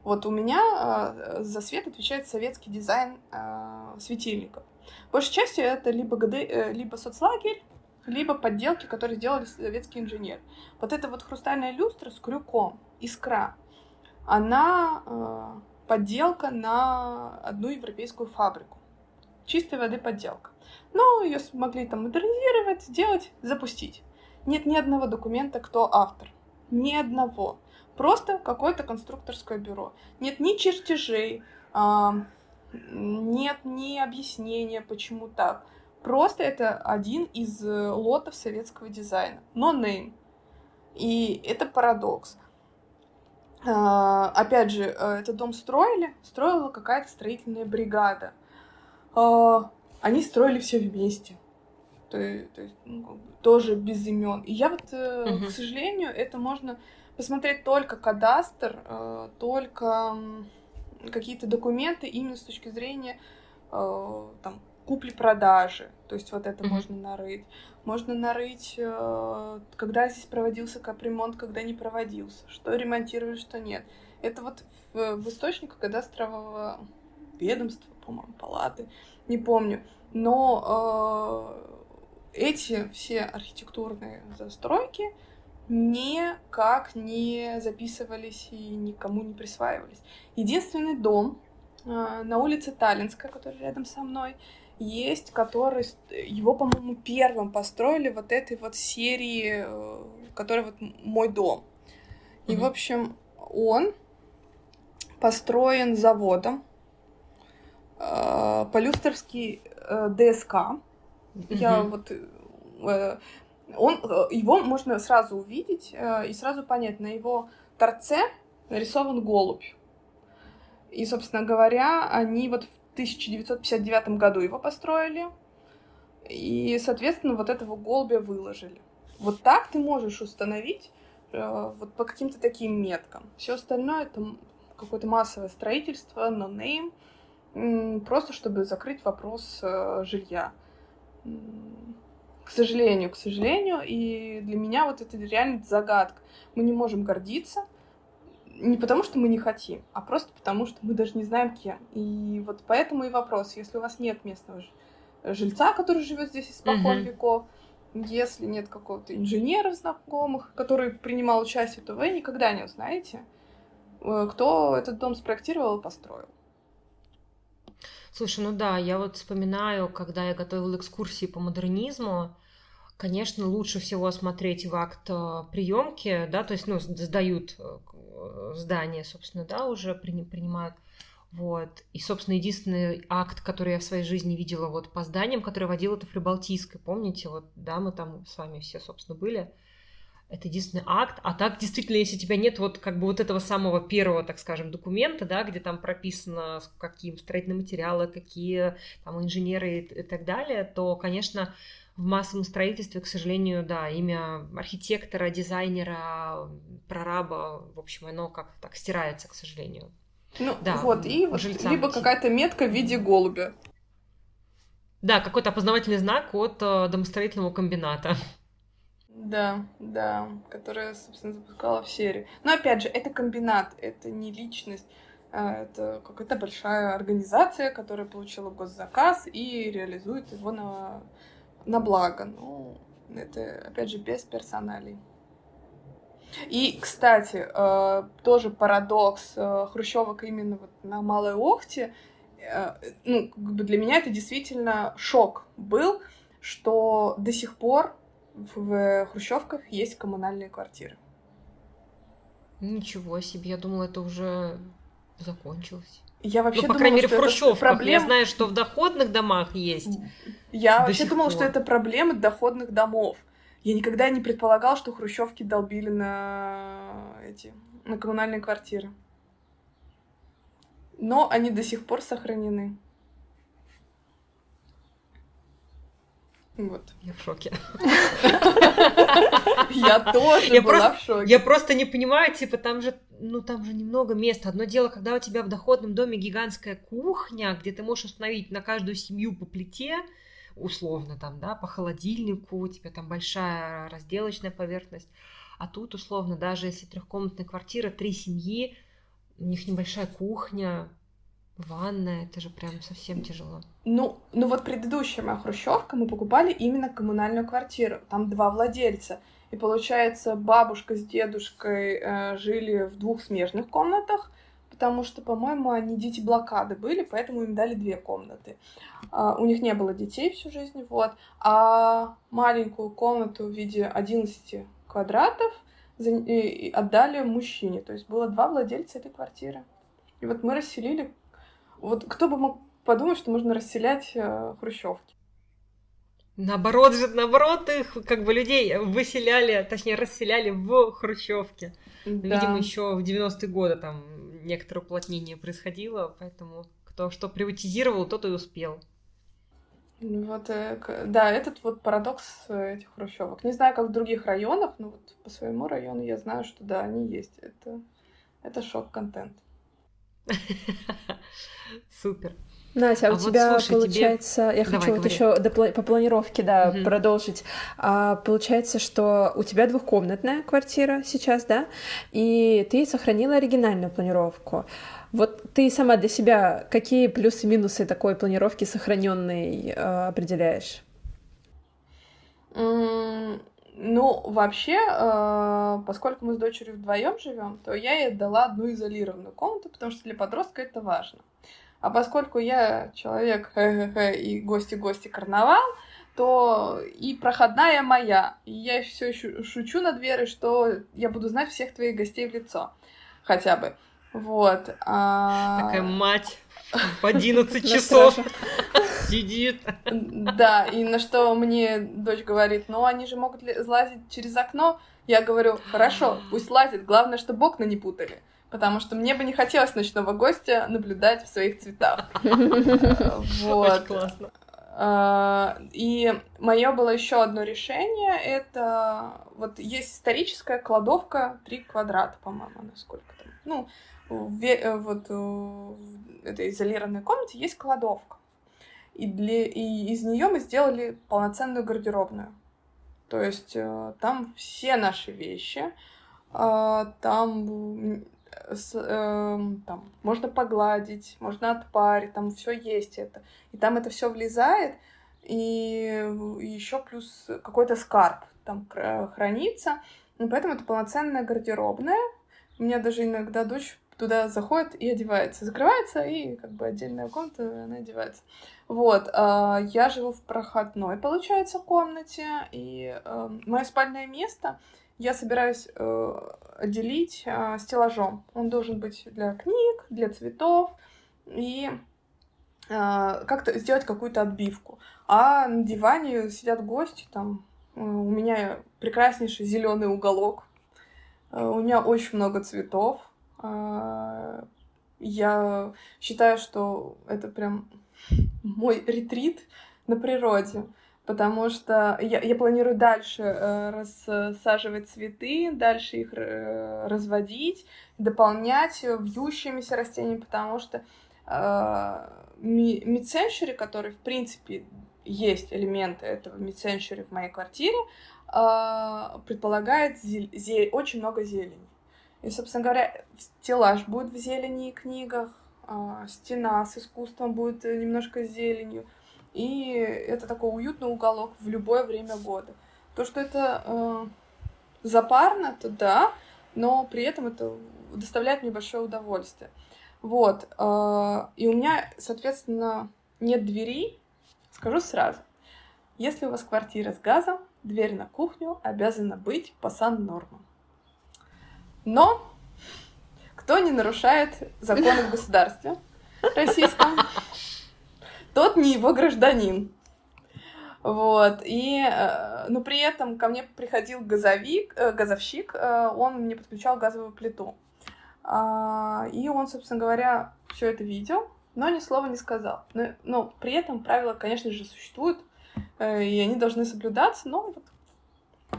Вот у меня э, за свет отвечает советский дизайн э, светильников. Большей частью это либо, ГД, э, либо соцлагерь, либо подделки, которые сделали советские инженеры. Вот эта вот хрустальная люстра с крюком, искра, она э, подделка на одну европейскую фабрику. Чистой воды подделка. Но ее смогли там модернизировать, сделать, запустить. Нет ни одного документа, кто автор. Ни одного. Просто какое-то конструкторское бюро. Нет ни чертежей, э, нет ни объяснения, почему так. Просто это один из э, лотов советского дизайна. Но name. И это парадокс. А, опять же, э, этот дом строили, строила какая-то строительная бригада. А, они строили все вместе. То, то есть, ну, тоже без имен. И я вот, uh-huh. к сожалению, это можно посмотреть только кадастр, только какие-то документы именно с точки зрения там, купли-продажи. То есть вот это mm-hmm. можно нарыть. Можно нарыть, э, когда здесь проводился капремонт, когда не проводился. Что ремонтировали, что нет. Это вот в, в источниках кадастрового ведомства, по-моему, палаты, не помню. Но э, эти все архитектурные застройки никак не записывались и никому не присваивались. Единственный дом э, на улице Таллинская, который рядом со мной, есть, который его, по-моему, первым построили вот этой вот серии, э, которая вот мой дом. И, mm-hmm. в общем, он построен заводом э, Полюстерский э, ДСК. Mm-hmm. Я вот э, он его можно сразу увидеть э, и сразу понять на его торце нарисован голубь. И, собственно говоря, они вот в 1959 году его построили. И, соответственно, вот этого голубя выложили. Вот так ты можешь установить э, вот по каким-то таким меткам. Все остальное это какое-то массовое строительство, no name, просто чтобы закрыть вопрос э, жилья. К сожалению, к сожалению, и для меня вот это реально загадка. Мы не можем гордиться, не потому, что мы не хотим, а просто потому, что мы даже не знаем кем. И вот поэтому и вопрос, если у вас нет местного жильца, который живет здесь испокон uh-huh. веков, если нет какого-то инженера знакомых, который принимал участие, то вы никогда не узнаете, э, кто этот дом спроектировал и построил. Слушай, ну да, я вот вспоминаю, когда я готовила экскурсии по модернизму, конечно, лучше всего смотреть в акт э, приемки, да, то есть, ну, сдают э, Э, здание, собственно, да, уже принимают. Вот. И, собственно, единственный акт, который я в своей жизни видела вот по зданиям, который водил, это в Прибалтийской. Помните, вот, да, мы там с вами все, собственно, были. Это единственный акт. А так, действительно, если у тебя нет вот как бы вот этого самого первого, так скажем, документа, да, где там прописано, какие строительные материалы, какие там инженеры и так далее, то, конечно, в массовом строительстве, к сожалению, да, имя архитектора, дизайнера, прораба, в общем, оно как-то так стирается, к сожалению. Ну, да, вот, и вот либо какая-то метка в виде голубя. Да, какой-то опознавательный знак от э, домостроительного комбината. Да, да, которая, собственно, запускала в серию. Но опять же, это комбинат, это не личность, а это какая-то большая организация, которая получила госзаказ и реализует его на, на благо. Ну, это, опять же, без персоналей. И, кстати, э, тоже парадокс э, хрущевок именно вот на Малой Охте. Э, ну, как бы для меня это действительно шок был, что до сих пор в хрущевках есть коммунальные квартиры. Ничего себе, я думала, это уже закончилось. Я вообще ну, по думала, крайней мере, что в хрущевках. проблем... Я знаю, что в доходных домах есть. Я вообще думала, пор. что это проблемы доходных домов. Я никогда не предполагал, что хрущевки долбили на эти на коммунальные квартиры. Но они до сих пор сохранены. Вот. Я в шоке. Я тоже я была просто, в шоке. Я просто не понимаю, типа, там же, ну, там же немного места. Одно дело, когда у тебя в доходном доме гигантская кухня, где ты можешь установить на каждую семью по плите, условно там, да, по холодильнику, у тебя там большая разделочная поверхность. А тут, условно, даже если трехкомнатная квартира, три семьи, у них небольшая кухня, Ванная, это же прям совсем тяжело. Ну, ну вот предыдущая моя хрущевка, мы покупали именно коммунальную квартиру. Там два владельца. И получается, бабушка с дедушкой э, жили в двух смежных комнатах, потому что, по-моему, они дети блокады были, поэтому им дали две комнаты. А, у них не было детей всю жизнь, вот. А маленькую комнату в виде 11 квадратов отдали мужчине. То есть было два владельца этой квартиры. И вот мы расселили вот кто бы мог подумать, что можно расселять э, хрущевки. Наоборот же, наоборот, их как бы людей выселяли, точнее, расселяли в хрущевке. Да. Видимо, еще в 90-е годы там некоторое уплотнение происходило, поэтому кто что приватизировал, тот и успел. Вот, э, да, этот вот парадокс э, этих хрущевок. Не знаю, как в других районах, но вот по своему району я знаю, что да, они есть. Это, это шок-контент. Супер. Настя, а, а у вот, тебя слушай, получается, тебе... я хочу Давай, вот еще по планировке, да, угу. продолжить. А, получается, что у тебя двухкомнатная квартира сейчас, да, и ты сохранила оригинальную планировку. Вот ты сама для себя какие плюсы и минусы такой планировки сохраненной э, определяешь? Ну, вообще, э, поскольку мы с дочерью вдвоем живем, то я ей дала одну изолированную комнату, потому что для подростка это важно. А поскольку я человек и гости-гости карнавал, то и проходная моя. И я все еще шучу над Верой, что я буду знать всех твоих гостей в лицо. Хотя бы. Вот. А... Такая мать в 11 часов сидит. Да, и на что мне дочь говорит, ну они же могут лазить через окно. Я говорю, хорошо, пусть лазит, главное, чтобы окна не путали. Потому что мне бы не хотелось ночного гостя наблюдать в своих цветах. Вот. классно. А, и мое было еще одно решение. Это вот есть историческая кладовка 3 квадрата, по-моему, насколько там. Ну, в, вот в этой изолированной комнате есть кладовка. И, для, и из нее мы сделали полноценную гардеробную. То есть э, там все наши вещи, э, там, с, э, там можно погладить, можно отпарить, там все есть это. И там это все влезает, и еще плюс какой-то скарб там хранится. И поэтому это полноценная гардеробная. У меня даже иногда дочь туда заходит и одевается. Закрывается, и как бы отдельная комната, она одевается. Вот, э, я живу в проходной, получается, комнате, и э, мое спальное место я собираюсь э, отделить э, стеллажом. Он должен быть для книг, для цветов, и э, как-то сделать какую-то отбивку. А на диване сидят гости, там э, у меня прекраснейший зеленый уголок, у меня очень много цветов, а, я считаю, что это прям мой ретрит на природе. потому что я, я планирую дальше э, рассаживать цветы, дальше их э, разводить, дополнять вьющимися растениями, потому что э, мид-сенчури, который, в принципе, есть элементы этого мид-сенчури в моей квартире, э, предполагает зель, зель, очень много зелени. И, собственно говоря, стеллаж будет в зелени и книгах, э, стена с искусством будет немножко зеленью, и это такой уютный уголок в любое время года. То, что это э, запарно, то да, но при этом это доставляет мне большое удовольствие. Вот. Э, и у меня, соответственно, нет двери. Скажу сразу. Если у вас квартира с газом, дверь на кухню обязана быть по сан-нормам. Но кто не нарушает законы в государстве российском, тот не его гражданин. Вот, и, но при этом ко мне приходил газовик, э, газовщик, э, он мне подключал газовую плиту. А, и он, собственно говоря, все это видел, но ни слова не сказал. Но, но при этом правила, конечно же, существуют, и они должны соблюдаться, но вот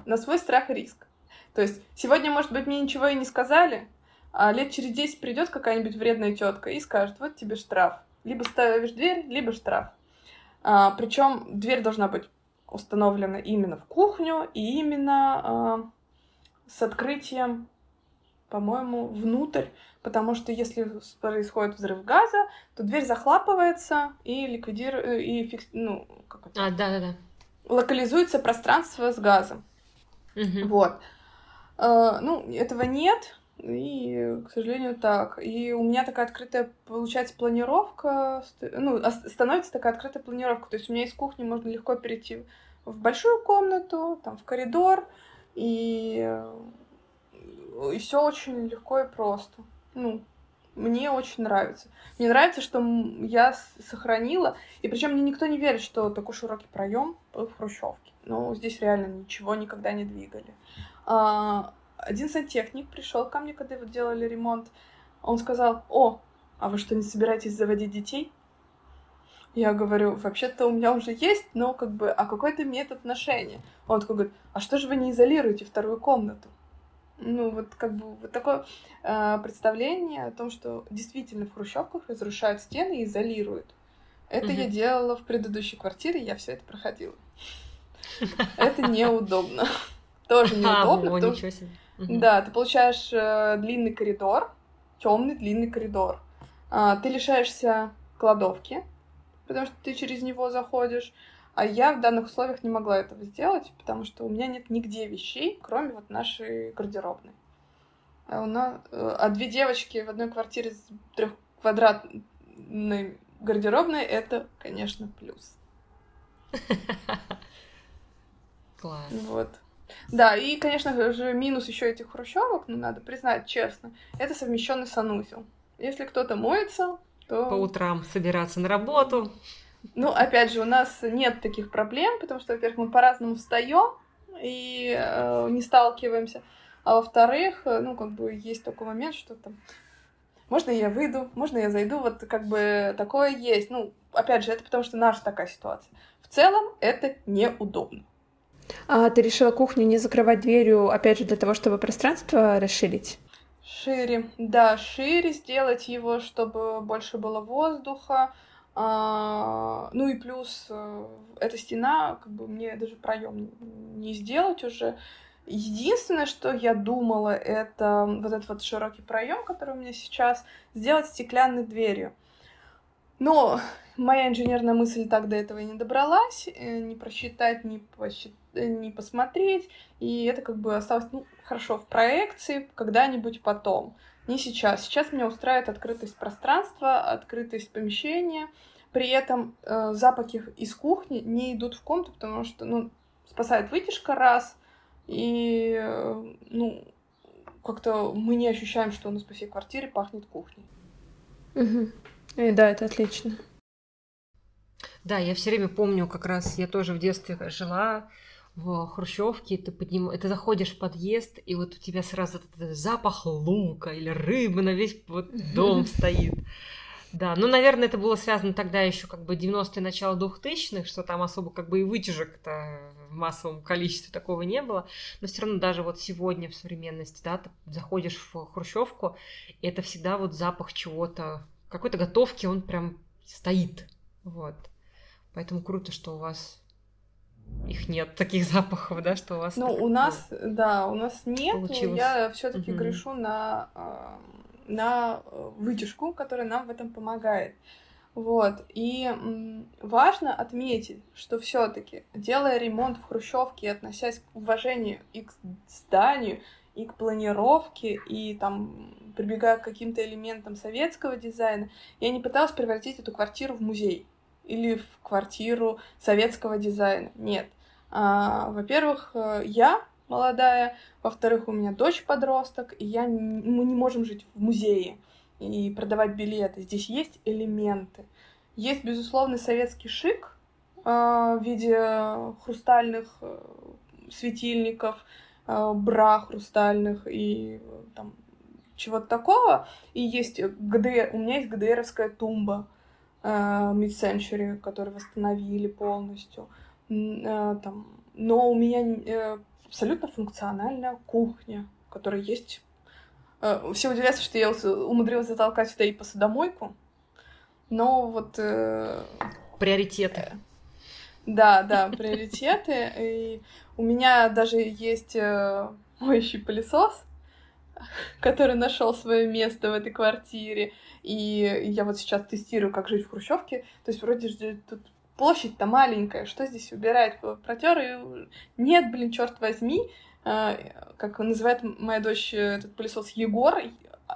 на свой страх и риск. То есть сегодня, может быть, мне ничего и не сказали, а лет через 10 придет какая-нибудь вредная тетка и скажет, вот тебе штраф. Либо ставишь дверь, либо штраф. А, причем дверь должна быть установлена именно в кухню и именно а, с открытием, по-моему, внутрь, потому что если происходит взрыв газа, то дверь захлапывается и ликвидирует и фикс... ну как это? А, да, да, да. Локализуется пространство с газом. Угу. Вот. А, ну этого нет. И, к сожалению, так. И у меня такая открытая, получается, планировка, ну, становится такая открытая планировка. То есть у меня из кухни можно легко перейти в большую комнату, там, в коридор, и, и все очень легко и просто. Ну, мне очень нравится. Мне нравится, что я сохранила, и причем мне никто не верит, что такой широкий проем в хрущевке. Ну, здесь реально ничего никогда не двигали. А, один сантехник пришел ко мне, когда делали ремонт. Он сказал, о, а вы что, не собираетесь заводить детей? Я говорю, вообще-то у меня уже есть, но как бы, а какой-то метод ношения? Он такой говорит, а что же вы не изолируете вторую комнату? Ну, вот как бы вот такое э, представление о том, что действительно в хрущевках разрушают стены и изолируют. Это угу. я делала в предыдущей квартире, я все это проходила. Это неудобно. Тоже неудобно. ничего себе. Да, ты получаешь э, длинный коридор, темный длинный коридор. А, ты лишаешься кладовки, потому что ты через него заходишь. А я в данных условиях не могла этого сделать, потому что у меня нет нигде вещей, кроме вот нашей гардеробной. А, у нас, э, а две девочки в одной квартире с трехквадратной гардеробной это, конечно, плюс. Класс. Вот. Да, и, конечно же, минус еще этих хрущевок, ну, надо признать честно, это совмещенный санузел. Если кто-то моется, то... По утрам собираться на работу. Ну, опять же, у нас нет таких проблем, потому что, во-первых, мы по-разному встаем и э, не сталкиваемся. А во-вторых, э, ну, как бы есть такой момент, что там можно я выйду, можно я зайду, вот как бы такое есть. Ну, опять же, это потому что наша такая ситуация. В целом это неудобно. А ты решила кухню не закрывать дверью, опять же, для того, чтобы пространство расширить? Шире, да, шире сделать его, чтобы больше было воздуха. А, ну и плюс э, эта стена, как бы мне даже проем не сделать уже. Единственное, что я думала, это вот этот вот широкий проем, который у меня сейчас, сделать стеклянной дверью. Но моя инженерная мысль так до этого и не добралась, э, не просчитать, не, посчитать, не посмотреть, и это как бы осталось, ну, хорошо, в проекции, когда-нибудь потом, не сейчас. Сейчас меня устраивает открытость пространства, открытость помещения, при этом э, запахи из кухни не идут в комнату, потому что, ну, спасает вытяжка раз, и, э, ну, как-то мы не ощущаем, что у нас по всей квартире пахнет кухней. Угу. И да, это отлично. Да, я все время помню, как раз я тоже в детстве жила в Хрущевке, ты, подним... ты заходишь в подъезд, и вот у тебя сразу этот запах лука или рыбы на весь вот дом стоит. Да, ну, наверное, это было связано тогда еще как бы 90-е, начало 2000-х, что там особо как бы и вытяжек-то в массовом количестве такого не было. Но все равно даже вот сегодня в современности, да, ты заходишь в хрущевку, и это всегда вот запах чего-то, какой-то готовки, он прям стоит. Вот. Поэтому круто, что у вас их нет таких запахов, да, что у вас. Ну, у нас, да, у нас нет. Получилось. Я все-таки Мгм. грешу на, а, на э, вытяжку, которая нам в этом помогает. Вот. И важно отметить, что все-таки, делая ремонт в Хрущевке и относясь к уважению и к зданию, и к планировке, и там прибегая к каким-то элементам советского дизайна, я не пыталась превратить эту квартиру в музей или в квартиру советского дизайна. Нет. А, во-первых, э, я молодая, во-вторых, у меня дочь подросток, и я, мы не можем жить в музее и продавать билеты. Здесь есть элементы. Есть, безусловно, советский шик а, в виде хрустальных э, светильников, э, бра хрустальных и э, там чего-то такого. И есть ГДР, у меня есть ГДРовская тумба э, Mid-Century, которую восстановили полностью. Э, там. Но у меня э, абсолютно функциональная кухня, в которой есть... э, Все удивляются, что я умудрилась затолкать сюда и посудомойку. Но вот... э, Приоритеты. да, да, приоритеты. И у меня даже есть э, моющий пылесос, который нашел свое место в этой квартире. И я вот сейчас тестирую, как жить в Хрущевке. То есть вроде же тут площадь-то маленькая, что здесь убирать? Протер и нет, блин, черт возьми. Э, Как называет моя дочь этот пылесос Егор,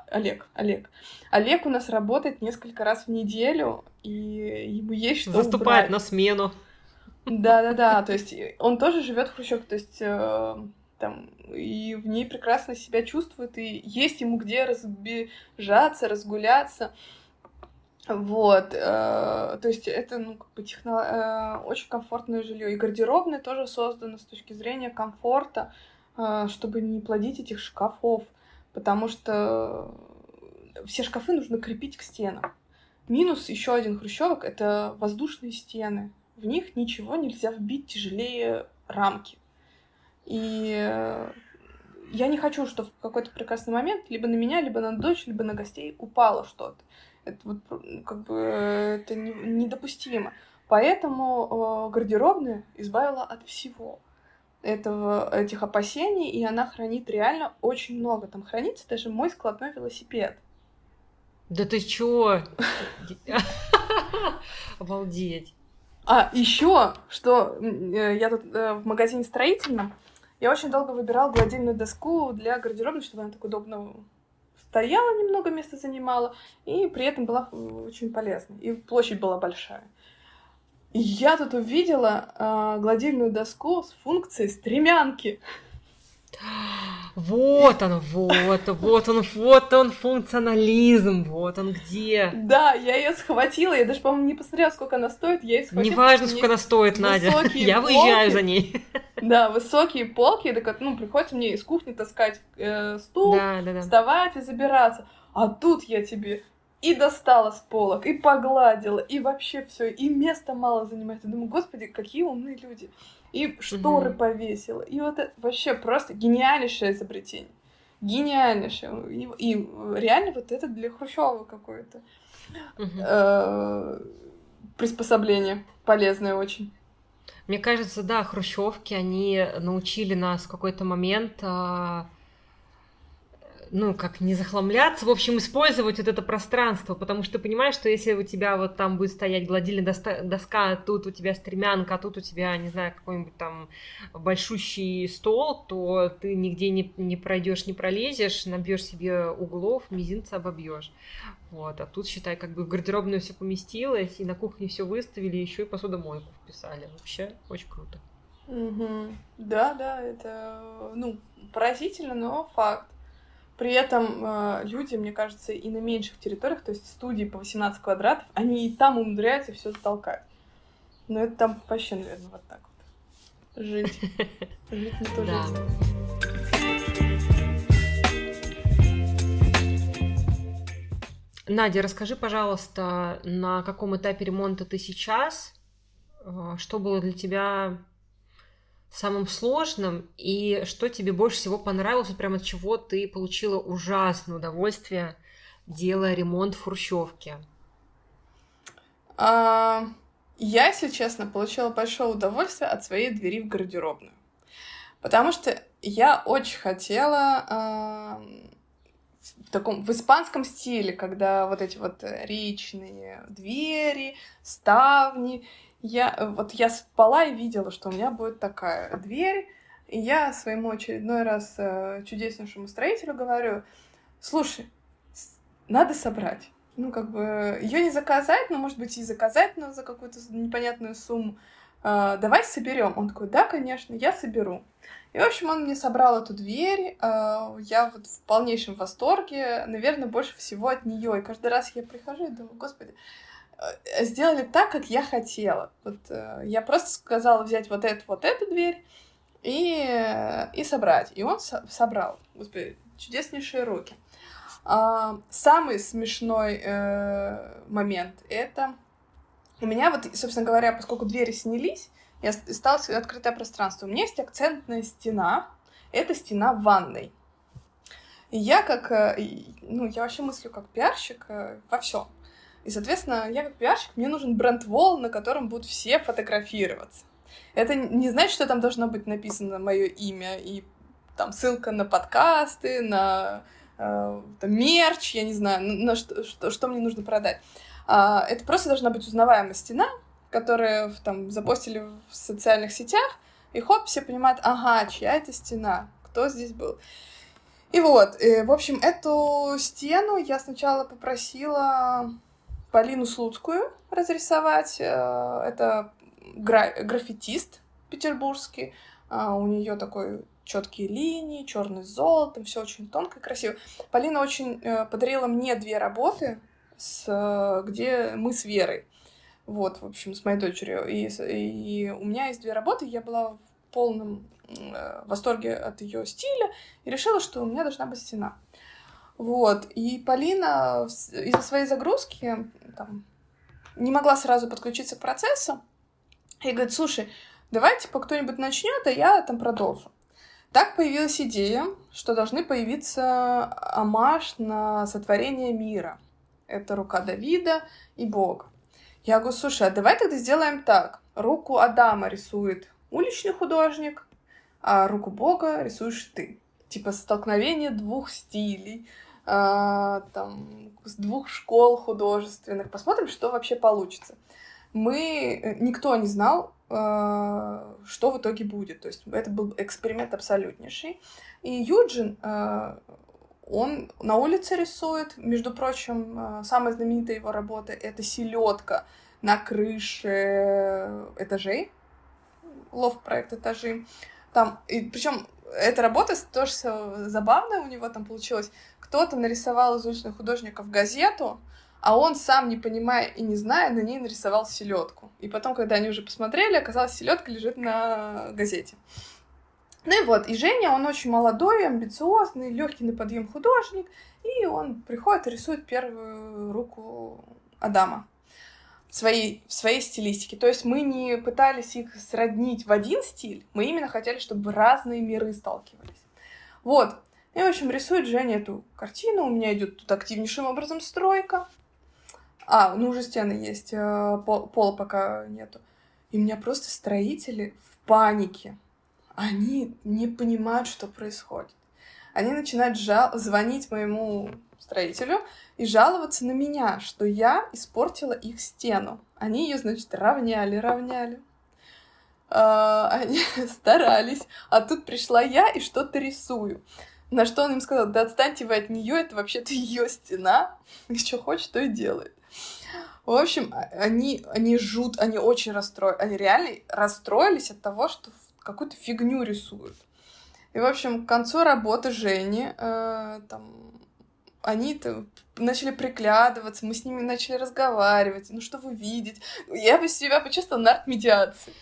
Олег, Олег. Олег у нас работает несколько раз в неделю, и ему есть что Заступает убрать. на смену. Да, да, да. То есть он тоже живет в Хрущевке, то есть э, там и в ней прекрасно себя чувствует, и есть ему где разбежаться, разгуляться. Вот, э, то есть это, ну, как бы техно... э, очень комфортное жилье. И гардеробное тоже создано с точки зрения комфорта, э, чтобы не плодить этих шкафов, потому что все шкафы нужно крепить к стенам. Минус еще один хрущевок — это воздушные стены. В них ничего нельзя вбить тяжелее рамки. И э, я не хочу, чтобы в какой-то прекрасный момент либо на меня, либо на дочь, либо на гостей упало что-то. Это вот ну, как бы э, это не- недопустимо. Поэтому э, гардеробная избавила от всего этого, этих опасений, и она хранит реально очень много. Там хранится даже мой складной велосипед. Да ты чё? Обалдеть. А еще, что э, я тут в магазине строительном, я очень долго выбирала гладильную доску для гардеробной, чтобы она так удобно стояла, немного места занимала, и при этом была очень полезной. И площадь была большая. И я тут увидела э, гладильную доску с функцией стремянки. Вот он, вот, вот он, вот он функционализм, вот он где. Да, я ее схватила, я даже, по-моему, не посмотрела, сколько она стоит, я ее схватила. Неважно, сколько она стоит, Надя. Я выезжаю полки. за ней. Да, высокие полки, так ну, приходится мне из кухни таскать э, стул, Да, да, да. вставать и забираться. А тут я тебе и достала с полок, и погладила, и вообще все, и места мало занимает. Я думаю, господи, какие умные люди. И шторы Мгм. повесила. И вот это вообще просто гениальнейшее изобретение. Гениальнейшее. И, и реально вот это для Хрущева какое-то Мгм. э, приспособление. Полезное очень. Мне кажется, да, хрущевки, они научили нас в какой-то момент, а, ну, как не захламляться, в общем, использовать вот это пространство, потому что понимаешь, что если у тебя вот там будет стоять гладильная доска, а тут у тебя стремянка, а тут у тебя, не знаю, какой-нибудь там большущий стол, то ты нигде не, не пройдешь, не пролезешь, набьешь себе углов, мизинца обобьешь. Вот, а тут, считай, как бы в гардеробную все поместилось, и на кухне все выставили, еще и посудомойку вписали. Вообще очень круто. Мгм. Да, да, это, ну, поразительно, но факт. При этом э, люди, мне кажется, и на меньших территориях, то есть студии по 18 квадратов, они и там умудряются все затолкать. Но это там вообще, наверное, вот так вот. Жить. Жить не то Да. жить. Надя, расскажи, пожалуйста, на каком этапе ремонта ты сейчас? Э, что было для тебя самым сложным и что тебе больше всего понравилось, вот прямо от чего ты получила ужасное удовольствие, делая ремонт в Хрущевке? А, я, если честно, получила большое удовольствие от своей двери в гардеробную. Потому что я очень хотела э, в таком в испанском стиле, когда вот эти вот речные двери, ставни. Я вот я спала и видела, что у меня будет такая дверь, и я своему очередной раз э, чудеснейшему строителю говорю: слушай, надо собрать. Ну, как бы, ее не заказать, но, может быть, и заказать, но за какую-то непонятную сумму. Э, давай соберем. Он такой, да, конечно, я соберу. И, в общем, он мне собрал эту дверь. Э, я вот в полнейшем восторге, наверное, больше всего от нее. И каждый раз я прихожу и думаю, господи, э, сделали так, как я хотела. Вот э, я просто сказала взять вот эту, вот эту дверь и, и собрать. И он со собрал. Господи, чудеснейшие руки. А, самый смешной э, момент это у меня вот, собственно говоря, поскольку двери снялись, я стала открытое пространство. У меня есть акцентная стена. Это стена ванной. И я как, э, ну, я вообще мыслю как пиарщик э, во всем. И, соответственно, я как пиарщик, мне нужен бренд-вол, на котором будут все фотографироваться. Это не значит, что там должно быть написано мое имя и там ссылка на подкасты, на э, там, мерч, я не знаю, на, на что, что, что мне нужно продать. А, это просто должна быть узнаваемая стена, которую там запостили в социальных сетях, и хоп, все понимают, ага, чья это стена, кто здесь был. И вот, и, в общем, эту стену я сначала попросила Полину Слуцкую разрисовать. Э, это гра- граффитист петербургский. А, у нее такой четкие линии, черный с золотом, все очень тонко и красиво. Полина очень э, подарила мне две работы, с, где мы с Верой. Вот, в общем, с моей дочерью. И, и у меня есть две работы, я была в полном э, восторге от ее стиля и решила, что у меня должна быть стена. Вот, и Полина из-за своей загрузки там, не могла сразу подключиться к процессу, и говорит, слушай, давай, типа, кто-нибудь начнет, а я там продолжу. Так появилась идея, что должны появиться амаш на сотворение мира. Это рука Давида и Бога. Я говорю, слушай, а давай тогда сделаем так. Руку Адама рисует уличный художник, а руку Бога рисуешь ты. Типа столкновение двух стилей, э, там, с двух школ художественных. Посмотрим, что вообще получится. Мы... Э, никто не знал, э, что в итоге будет. То есть это был эксперимент абсолютнейший. И Юджин, э, он на улице рисует. Между прочим, самая знаменитая его работа — это селедка на крыше этажей. Лофт-проект этажи. Там, и причем эта работа тоже забавная у него там получилась. Кто-то нарисовал из художников газету, а он сам, не понимая и не зная, на ней нарисовал селедку. И потом, когда они уже посмотрели, оказалось, селедка лежит на газете. Ну и вот, и Женя, он очень молодой, амбициозный, легкий на подъем художник, и он приходит и рисует первую руку Адама в своей, в своей стилистике. То есть мы не пытались их сроднить в один стиль, мы именно хотели, чтобы разные миры сталкивались. Вот. И, в общем, рисует Женя эту картину, у меня идет тут активнейшим образом стройка. А, ну уже стены есть, э, пола пока нету. И меня просто строители в панике они не понимают, что происходит. Они начинают жал- звонить моему строителю и жаловаться на меня, что я испортила их стену. Они ее, значит, равняли, равняли. А, они старались, а тут пришла я и что-то рисую. На что он им сказал, да отстаньте вы от нее, это вообще-то ее стена, и что хочет, то и делает. В общем, а, они, они жут, они очень расстроились, они реально расстроились от того, что какую-то фигню рисуют. И, в общем, к концу работы Жени, э, там, они-то начали приглядываться, мы с ними начали разговаривать. Ну, что вы видите? Я бы себя почувствовала на арт-медиации.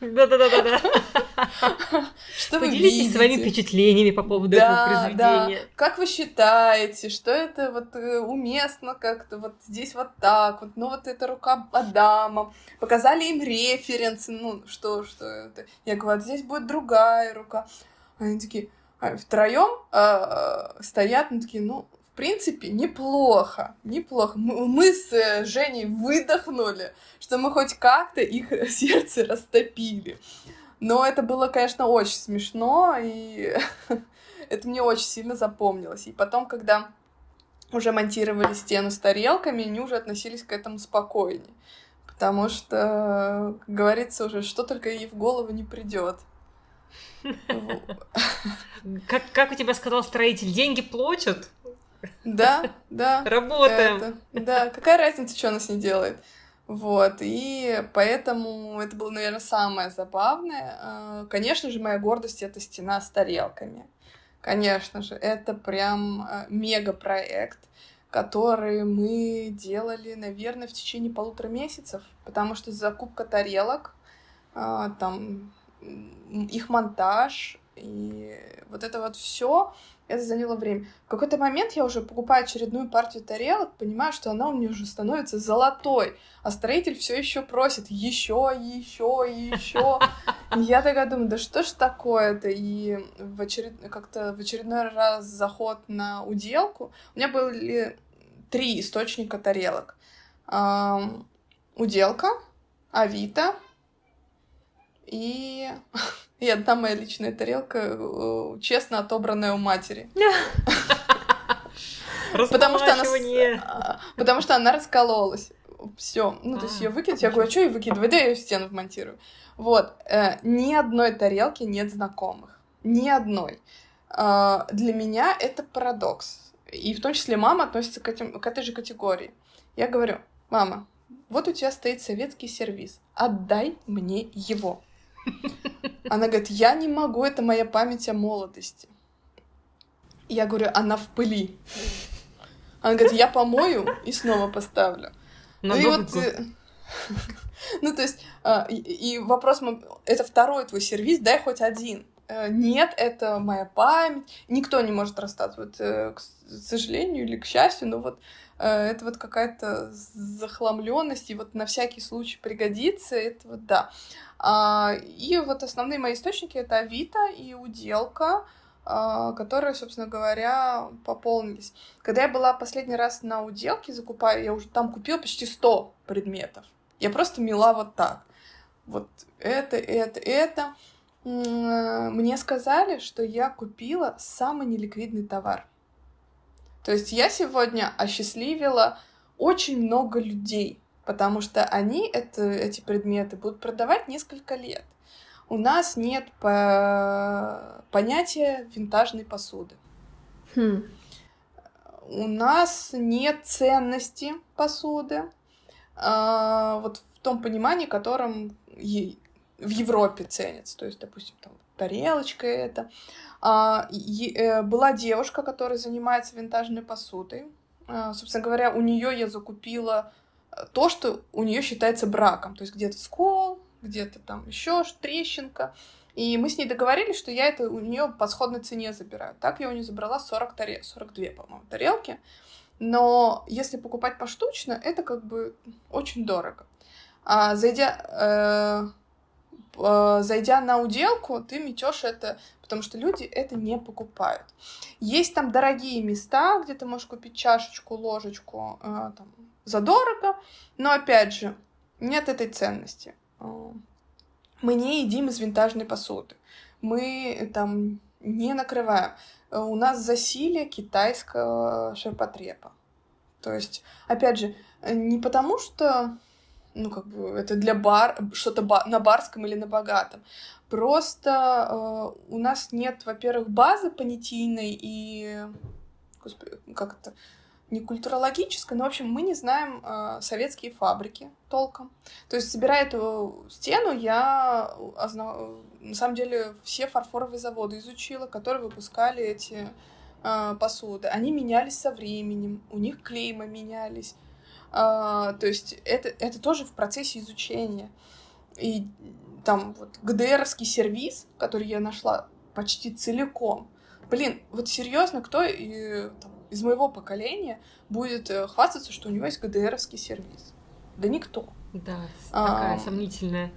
Да-да-да-да. Что вы Поделитесь своими впечатлениями по поводу этого произведения. Как вы считаете, что это вот э, уместно как-то вот здесь вот так вот, ну вот это рука Адама, показали им референсы, ну что, что это. Я говорю, «А здесь будет другая рука. Они такие, а втроем стоят, ну такие, ну, в принципе, неплохо, неплохо. Мы, с э, Женей выдохнули, что мы хоть как-то их сердце растопили. Но это было, конечно, очень смешно, и это мне очень сильно запомнилось. И потом, когда уже монтировали стену с тарелками, они уже относились к этому спокойнее. Потому что, как говорится, уже что только ей в голову не придет. Как, как у тебя сказал строитель, деньги платят? Да, да. Работаем. Это, да, какая разница, что она с ней делает? Вот, и поэтому это было, наверное, самое забавное. А, конечно же, моя гордость — это стена с тарелками. Конечно же, это прям а, мега-проект, который мы делали, наверное, в течение полутора месяцев, потому что закупка тарелок, а, там их монтаж и вот это вот все это заняло время. В какой-то момент я уже покупаю очередную партию тарелок, понимаю, что она у меня уже становится золотой, а строитель все еще просит еще, еще, еще. Я такая думаю, да что ж такое-то? И в очеред... как-то в очередной раз заход на уделку у меня были три источника тарелок. Эм, уделка, Авито и и одна моя личная тарелка, э, честно отобранная у матери. Потому что она, потому что она раскололась. Все. Ну, то есть ее выкинуть. Я говорю, а что ее выкидывать? Да я ее в стену вмонтирую. Вот. Э, ни одной тарелки нет знакомых. Ни одной. Э, для меня это парадокс. И в том числе мама относится к, этим, к этой же категории. Я говорю, мама, вот у тебя стоит советский сервис. Отдай мне его. Она говорит, я не могу, это моя память о молодости. Я говорю, она в пыли. Она говорит, я помою и снова поставлю. На ну и вот... э, Ну, то есть, а, и вопрос, это второй твой сервис, дай хоть один. Э, нет, это моя память. Никто не может расстаться. Вот, э, к сожалению или к счастью, но вот это вот какая-то захламленность, и вот на всякий случай пригодится, это вот да. А, и вот основные мои источники это Авито и Уделка, а, которые, собственно говоря, пополнились. Когда я была последний раз на Уделке, закупаю, я уже там купила почти 100 предметов. Я просто мила вот так. Вот это, это, это. Мне сказали, что я купила самый неликвидный товар. То есть я сегодня осчастливила очень много людей потому что они это, эти предметы будут продавать несколько лет. У нас нет по... понятия винтажной посуды. Хм. У нас нет ценности посуды. А, вот в том понимании, которым е... в Европе ценится. То есть, допустим, там тарелочка это. А, е... Э, была девушка, которая занимается винтажной посудой. А, собственно говоря, у нее я закупила то, что у нее считается браком. То есть где-то скол, где-то там еще трещинка. И мы с ней договорились, что я это у нее по сходной цене забираю. Так я у нее забрала 40 тарел... 42, по-моему, тарелки. Но если покупать поштучно, это как бы очень дорого. А зайдя, э, э, зайдя на уделку, ты метешь это, потому что люди это не покупают. Есть там дорогие места, где ты можешь купить чашечку, ложечку, э, там, задорого, но опять же, нет этой ценности. А, мы не едим из винтажной посуды. Мы там не накрываем. У нас засилие китайского ширпотреба. То есть, опять же, не потому что ну, как бы, это для бар, что-то ба- на барском или на богатом. Просто э, у нас нет, во-первых, базы понятийной и, господи, как это, не культурологическое, но, в общем, мы не знаем э, советские фабрики толком. То есть, собирая эту стену, я озна... на самом деле все фарфоровые заводы изучила, которые выпускали эти э, посуды, они менялись со временем, у них клейма менялись. Э, то есть это, это тоже в процессе изучения. И там вот ГДРовский сервис, который я нашла почти целиком. Блин, вот серьезно, кто и, там, из моего поколения будет э, хвастаться, что у него есть ГДРовский сервис? Да никто. Да, такая а, сомнительная.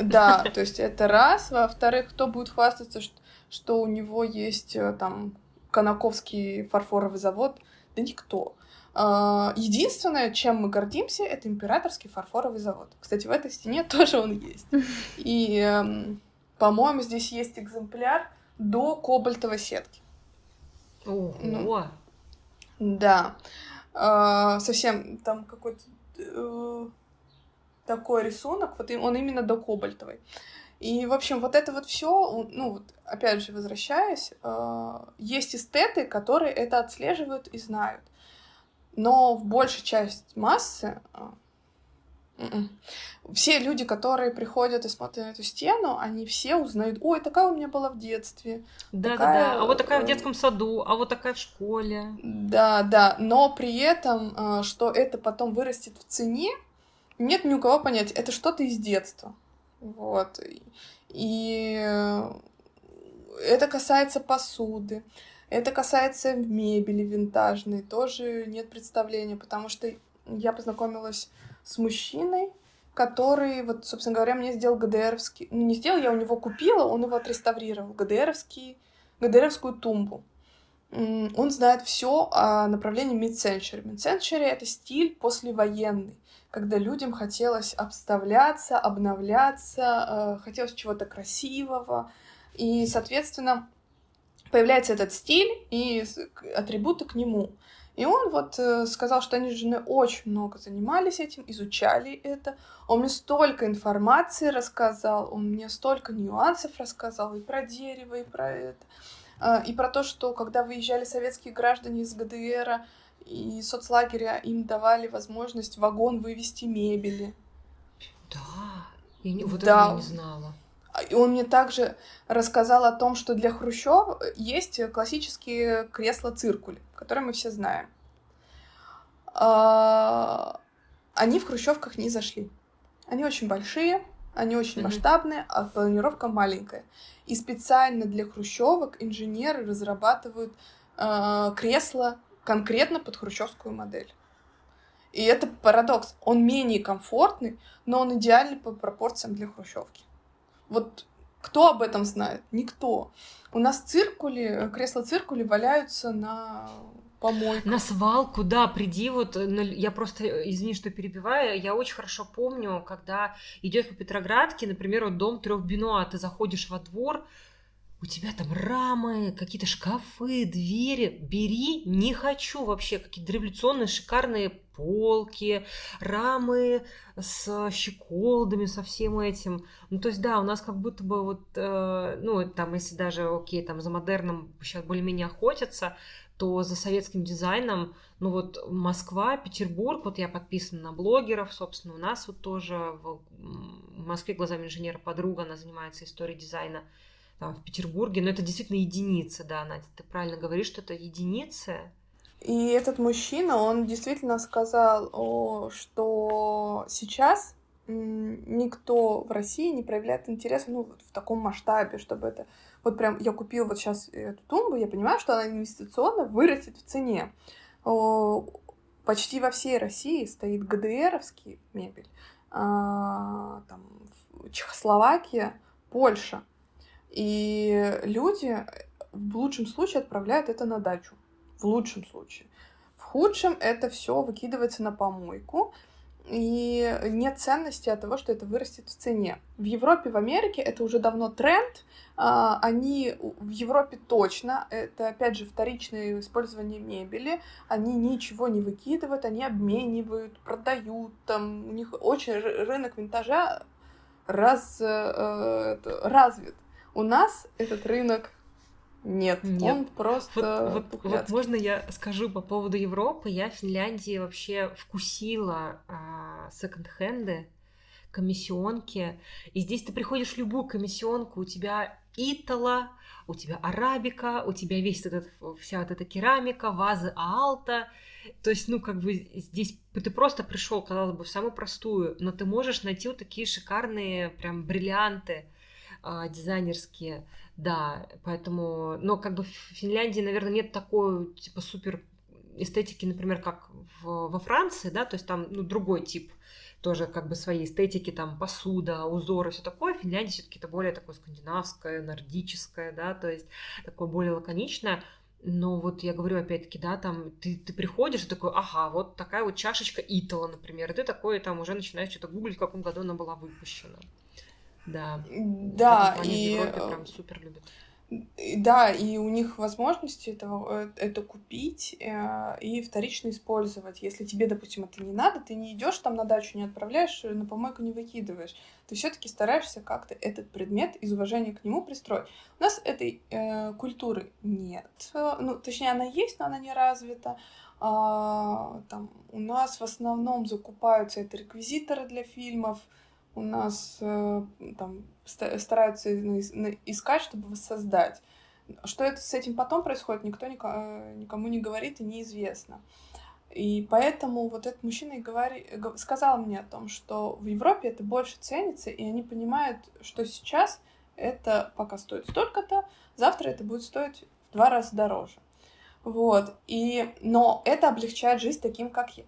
Да, то есть это раз. Во-вторых, кто будет хвастаться, что, что у него есть э, там Конаковский фарфоровый завод? Да никто. А, единственное, чем мы гордимся, это императорский фарфоровый завод. Кстати, в этой стене тоже он есть. И, эм, по-моему, здесь есть экземпляр до кобальтовой сетки. Ого! Ну, да. А, совсем там какой-то э, такой рисунок, вот он именно до кобальтовой. И, в общем, вот это вот все, ну, вот, опять же, возвращаясь, э, есть эстеты, которые это отслеживают и знают. Но в большей часть массы э, м-м, все люди, которые приходят и смотрят на эту стену, они все узнают, ой, такая у меня была в детстве. Да, такая, да, да. А вот такая в э, детском саду, а вот такая в школе. Да, да. Но при этом, что это потом вырастет в цене, нет ни у кого понятия. Это что-то из детства. Вот. И это касается посуды. Это касается мебели винтажной. Тоже нет представления, потому что я познакомилась с мужчиной, который, вот, собственно говоря, мне сделал ГДРовский... Ну, не сделал, я у него купила, он его отреставрировал. ГДРовский... ГДРовскую тумбу. Он знает все о направлении mid-century. Mid-century — это стиль послевоенный когда людям хотелось обставляться, обновляться, э, хотелось чего-то красивого. И, соответственно, появляется этот стиль и атрибуты к нему. И он вот э, сказал, что они с женой очень много занимались этим, изучали это. Он мне столько информации рассказал, он мне столько нюансов рассказал и про дерево, и про это. Э, и про то, что когда выезжали советские граждане из ГДР, и соцлагеря им давали возможность вагон вывести мебели. Да, я не, вот да. этого я не знала. А, и он мне также рассказал о том, что для Хрущева есть классические кресла-циркули, которые мы все знаем. А, они в хрущевках не зашли. Они очень большие, они очень mm-hmm. масштабные, а планировка маленькая. И специально для хрущевок инженеры разрабатывают э, кресла конкретно под хрущевскую модель. И это парадокс. Он менее комфортный, но он идеальный по пропорциям для хрущевки. Вот кто об этом знает? Никто. У нас циркули, кресла-циркули валяются на помойках. На свалку, да, приди, вот, я просто, извини, что перебиваю, я очень хорошо помню, когда идешь по Петроградке, например, вот дом трех Бенуа, ты заходишь во двор, у тебя там рамы, какие-то шкафы, двери. Бери, не хочу вообще. Какие-то революционные шикарные полки, рамы с щеколдами, со всем этим. Ну, то есть, да, у нас как будто бы вот, э, ну, там, если даже, окей, там за модерном сейчас более-менее охотятся, то за советским дизайном, ну вот Москва, Петербург, вот я подписана на блогеров, собственно, у нас вот тоже в Москве глазами инженера подруга, она занимается историей дизайна там, в Петербурге, но это действительно единица, да, Надя, ты правильно говоришь, что это единица. И этот мужчина, он действительно сказал, что сейчас никто в России не проявляет интереса ну, в таком масштабе, чтобы это... Вот прям я купил вот сейчас эту тумбу, я понимаю, что она инвестиционно вырастет в цене. Почти во всей России стоит ГДРовский мебель, а, там, Чехословакия, Польша. И люди в лучшем случае отправляют это на дачу. В лучшем случае. В худшем это все выкидывается на помойку, и нет ценности от того, что это вырастет в цене. В Европе, в Америке это уже давно тренд. А, они в Европе точно, это опять же вторичное использование мебели, они ничего не выкидывают, они обменивают, продают, там у них очень рынок винтажа раз, э, развит. У нас этот рынок нет, Нет. он просто вот, вот, вот можно я скажу по поводу Европы. Я в Финляндии вообще вкусила а, секонд-хенды. комиссионки. И здесь ты приходишь в любую комиссионку, у тебя итала, у тебя арабика, у тебя весь этот, вся вот эта керамика, вазы аалта. То есть, ну, как бы здесь ты просто пришел, казалось бы, в самую простую, но ты можешь найти вот такие шикарные прям бриллианты а, дизайнерские, да, поэтому, но как бы в Финляндии, наверное, нет такой, типа, супер эстетики, например, как в, во Франции, да, то есть там, ну, другой тип тоже как бы своей эстетики, там посуда, узоры, все такое. Финляндия все-таки это более такое скандинавское, нордическое, да, то есть такое более лаконичное. Но вот я говорю опять-таки, да, там ты, ты приходишь и такой, ага, вот такая вот чашечка Итала, например, и ты такой там уже начинаешь что-то гуглить, в каком году она была выпущена. Да. Да, и... Европе прям супер любят. Да, и у них возможности это, э, это купить э, и вторично использовать. Если тебе, допустим, это не надо, ты не идешь там на дачу, не отправляешь, на помойку не выкидываешь. Ты все-таки стараешься как-то этот предмет из уважения к нему пристроить. У нас этой э, культуры нет. Ну, точнее, она есть, но она не развита. А, там, у нас в основном закупаются это реквизиторы для фильмов, у нас э, там стараются искать, чтобы воссоздать. Что это с этим потом происходит, никто э, никому не говорит и неизвестно. И поэтому вот этот мужчина и говори, сказал мне о том, что в Европе это больше ценится, и они понимают, что сейчас это пока стоит столько-то, завтра это будет стоить в два раза дороже. Вот. И, но это облегчает жизнь таким, как я.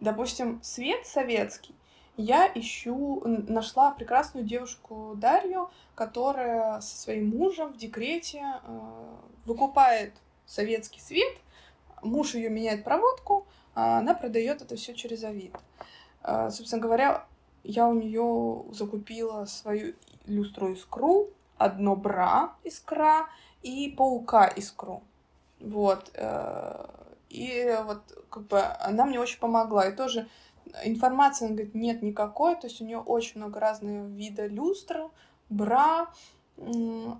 Допустим, свет советский я ищу, нашла прекрасную девушку Дарью, которая со своим мужем в декрете э, выкупает советский свет, муж ее меняет проводку, а она продает это все через Авито. Э, собственно говоря, я у нее закупила свою люстру искру, одно бра искра и паука искру. Вот. Э, и вот как бы она мне очень помогла. И тоже информации, она говорит, нет никакой, то есть у нее очень много разных вида люстра, бра,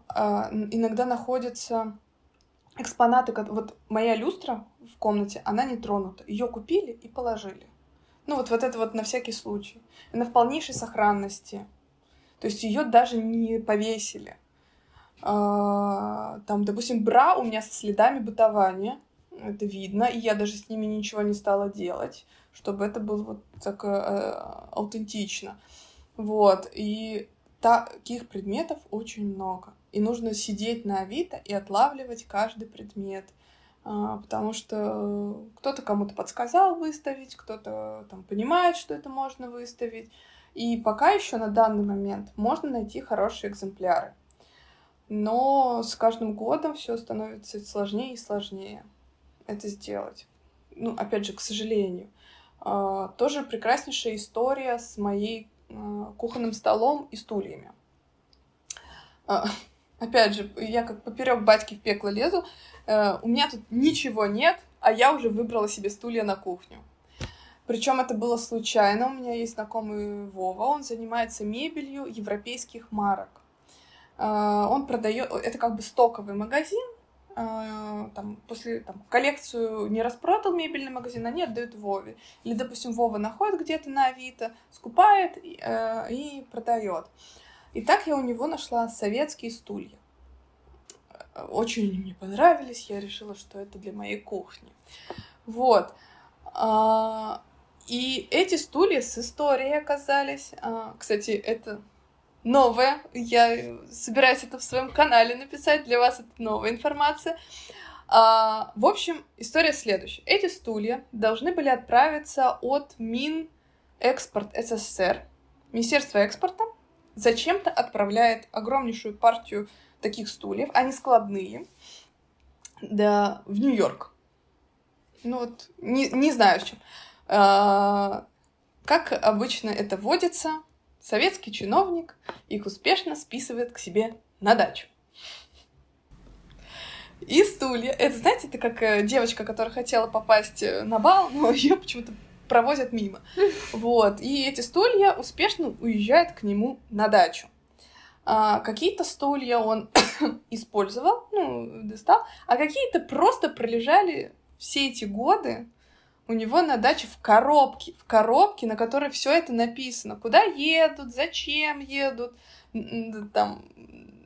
а, иногда находятся экспонаты, вот моя люстра в комнате, она не тронута, ее купили и положили. Ну вот, вот это вот на всякий случай. Она в полнейшей сохранности. То есть ее даже не повесили. А, там, допустим, бра у меня со следами бытования. Это видно, и я даже с ними ничего не стала делать чтобы это было вот так э, аутентично. Вот, и таких предметов очень много. И нужно сидеть на Авито и отлавливать каждый предмет. А, потому что кто-то кому-то подсказал выставить, кто-то там понимает, что это можно выставить. И пока еще на данный момент можно найти хорошие экземпляры. Но с каждым годом все становится сложнее и сложнее это сделать. Ну, опять же, к сожалению. А, тоже прекраснейшая история с моей а, кухонным столом и стульями. А, опять же, я как поперек батьки в пекло лезу. У меня тут ничего нет, а я уже выбрала себе стулья на кухню. Причем это было случайно. У меня есть знакомый Вова, он занимается мебелью европейских марок. Он продает, это как бы стоковый магазин, там, после там, коллекцию не распродал мебельный магазин, они отдают Вове. Или, допустим, Вова находит где-то на Авито, скупает э, и продает. И так я у него нашла советские стулья. Очень они мне понравились, я решила, что это для моей кухни. Вот. А, и эти стулья с историей оказались. А, кстати, это новое. Я собираюсь это в своем канале написать. Для вас это новая информация. А, в общем, история следующая. Эти стулья должны были отправиться от Минэкспорт СССР, Министерство экспорта, зачем-то отправляет огромнейшую партию таких стульев, они складные, да, в Нью-Йорк. Ну вот, не, не знаю с чем. А, как обычно это водится, советский чиновник их успешно списывает к себе на дачу. И стулья. Это, знаете, это как э, девочка, которая хотела попасть э, на бал, но ее почему-то провозят мимо. Вот. И эти стулья успешно уезжают к нему на дачу. А, какие-то стулья он использовал, ну, достал, а какие-то просто пролежали все эти годы у него на даче в коробке, в коробке, на которой все это написано. Куда едут, зачем едут, там,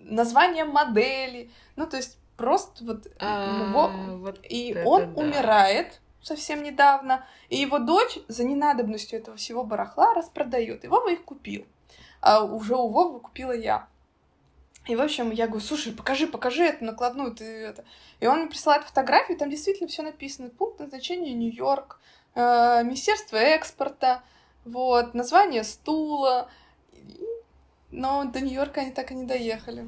название модели. Ну, то есть просто вот его... Вот и он умирает совсем недавно, и его дочь за ненадобностью этого всего барахла распродает. И Вова их купил. А уже у Вовы купила я. И, в общем, я говорю, слушай, покажи, покажи эту накладную, ты это. И он мне присылает фотографию, там действительно все написано. Пункт назначения Нью-Йорк, э, Министерство экспорта, вот, название стула. Но до Нью-Йорка они так и не доехали.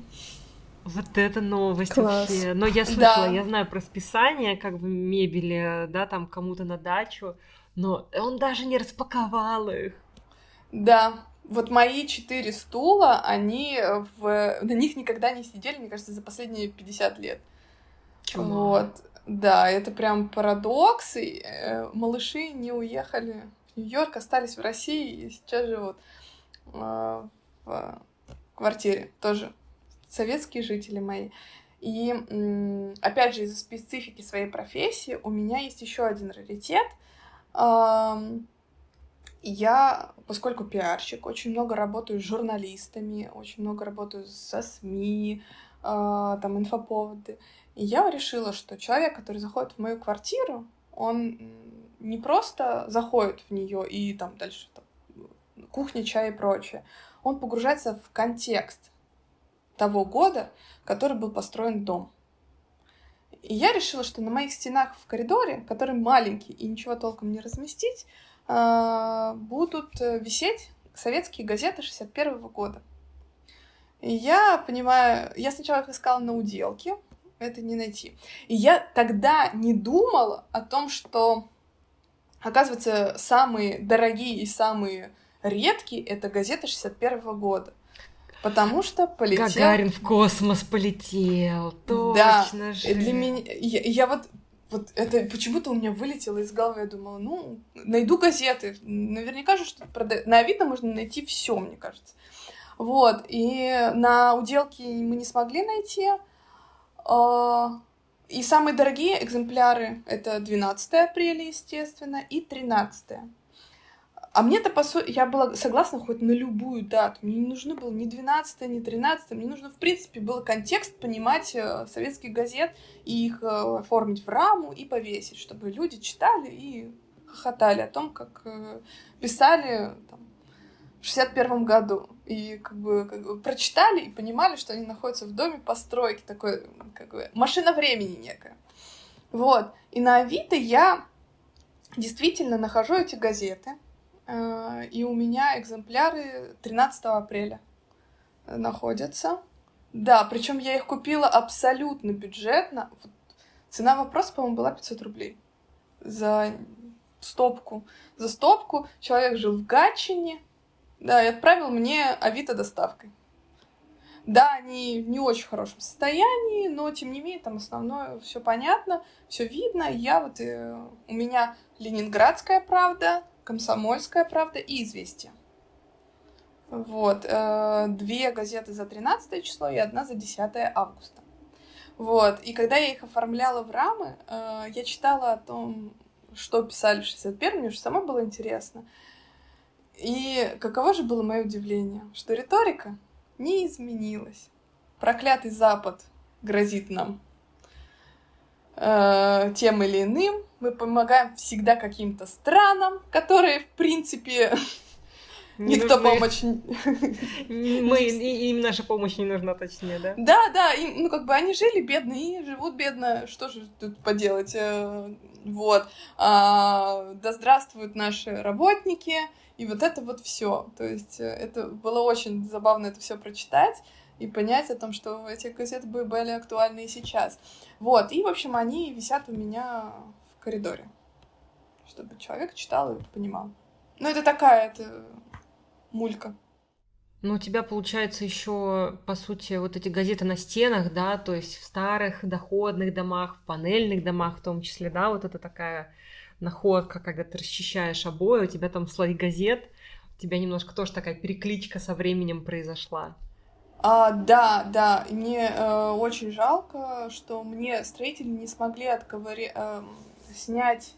Вот это новость Класс. вообще. Но я слышала, да. я знаю про списание как бы мебели, да, там кому-то на дачу, но он даже не распаковал их. Да, вот мои четыре стула, они в... на них никогда не сидели, мне кажется, за последние 50 лет. Чума. Вот. Да, это прям парадокс. И, э, малыши не уехали в Нью-Йорк, остались в России и сейчас живут э, в квартире. Тоже советские жители мои. И э, опять же, из-за специфики своей профессии у меня есть еще один раритет. Э, я, поскольку пиарщик, очень много работаю с журналистами, очень много работаю со СМИ, э, там инфоповоды. И я решила, что человек, который заходит в мою квартиру, он не просто заходит в нее и там дальше там, кухня, чай и прочее. Он погружается в контекст того года, который был построен дом. И я решила, что на моих стенах в коридоре, который маленький и ничего толком не разместить, будут э, висеть советские газеты 61 -го года. И я понимаю, я сначала их искала на уделке, это не найти. И я тогда не думала о том, что, оказывается, самые дорогие и самые редкие это газеты 61 -го года. Потому что полетел... Гагарин в космос полетел, точно да. же. Для меня... Я, я вот вот это почему-то у меня вылетело из головы. Я думала, ну, найду газеты. Наверняка же что-то продают. На Авито можно найти все, мне кажется. Вот. И на уделке мы не смогли найти. А, и самые дорогие экземпляры это 12 апреля, естественно, и 13. А мне-то, по сути, я была согласна хоть на любую дату. Мне не нужно было ни 12 ни 13 Мне нужно, в принципе, был контекст понимать э, советских газет и их э, оформить в раму и повесить, чтобы люди читали и хохотали о том, как э, писали там, в 61 году. И как бы, как бы прочитали и понимали, что они находятся в доме постройки, такой, как бы, машина времени некая. Вот. И на Авито я действительно нахожу эти газеты, и у меня экземпляры 13 апреля находятся. Да, причем я их купила абсолютно бюджетно. Цена вопроса, по-моему, была 500 рублей за стопку. За стопку человек жил в Гатчине, да, и отправил мне Авито доставкой. Да, они в не очень хорошем состоянии, но тем не менее там основное все понятно, все видно. Я вот э, у меня Ленинградская правда, «Комсомольская правда» и «Известия». Вот. Э, две газеты за 13 число и одна за 10 августа. Вот. И когда я их оформляла в рамы, э, я читала о том, что писали в 61 мне уже самой было интересно. И каково же было мое удивление, что риторика не изменилась. Проклятый Запад грозит нам э, тем или иным, мы помогаем всегда каким-то странам, которые, в принципе, не никто нужны... помощь... Мы, им наша помощь не нужна, точнее, да? Да, да, им, ну как бы они жили бедно и живут бедно, что же тут поделать, э, вот. А, да здравствуют наши работники, и вот это вот все. То есть э, это было очень забавно это все прочитать и понять о том, что эти газеты были актуальны и сейчас. Вот, и, в общем, они висят у меня коридоре, чтобы человек читал и понимал. Ну, это такая, это мулька. Ну, у тебя, получается, еще, по сути, вот эти газеты на стенах, да, то есть в старых доходных домах, в панельных домах в том числе, да, вот это такая находка, когда ты расчищаешь обои, у тебя там слой газет, у тебя немножко тоже такая перекличка со временем произошла. А, да, да, мне э, очень жалко, что мне строители не смогли отковыри... э, снять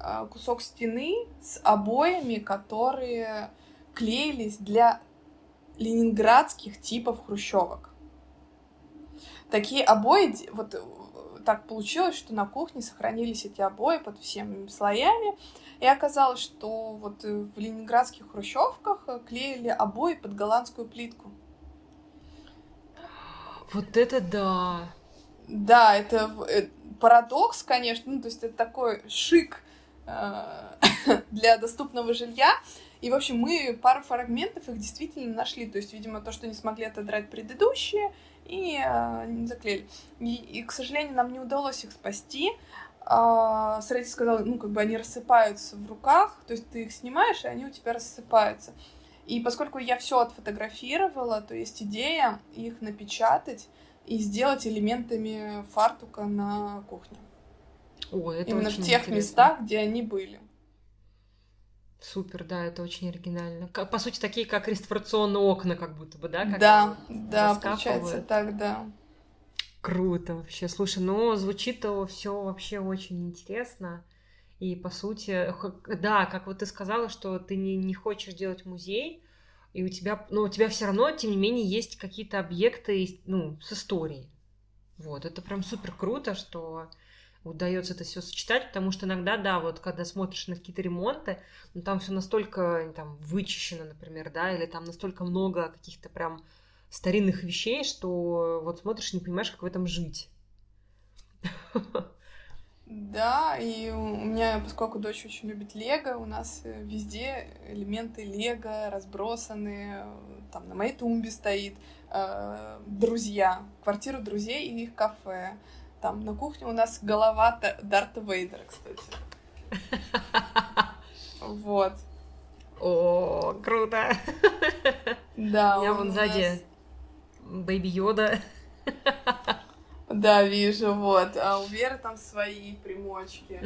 а, кусок стены с обоями, которые клеились для ленинградских типов хрущевок. Такие обои, вот э, так получилось, что на кухне сохранились эти обои под всеми слоями, и оказалось, что вот э, в ленинградских хрущевках э, клеили обои под голландскую плитку. Вот это да! Да, это парадокс, конечно, ну, то есть это такой шик для доступного жилья, и, в общем, мы пару фрагментов их действительно нашли. То есть, видимо, то, что не смогли отодрать предыдущие, и э, заклеили. И, и, к сожалению, нам не удалось их спасти. А, Среди сказал, ну, как бы они рассыпаются в руках, то есть ты их снимаешь, и они у тебя рассыпаются. И поскольку я все отфотографировала, то есть идея их напечатать и сделать элементами фартука на кухне. О, это Именно в тех интересно. местах, где они были. Супер, да, это очень оригинально. По сути, такие как реставрационные окна, как будто бы, да? Как да, да, получается так, да. Круто вообще. Слушай, ну звучит-то все вообще очень интересно. И по сути, да, как вот ты сказала, что ты не, не хочешь делать музей, и у тебя, ну, у тебя все равно, тем не менее, есть какие-то объекты, ну, с историей. Вот, это прям супер круто, что удается это все сочетать, потому что иногда, да, вот когда смотришь на какие-то ремонты, ну, там все настолько там вычищено, например, да, или там настолько много каких-то прям старинных вещей, что вот смотришь не понимаешь, как в этом жить. Да, и у меня, поскольку дочь очень любит Лего, у нас э, везде элементы Лего разбросаны. Там на моей тумбе стоит э, друзья, квартира друзей и их кафе. Там на кухне у нас голова Дарта Вейдера, кстати. Вот. О, круто. Да. У меня вон сзади Бэйби Йода. Да, вижу, вот. А у Веры там свои примочки.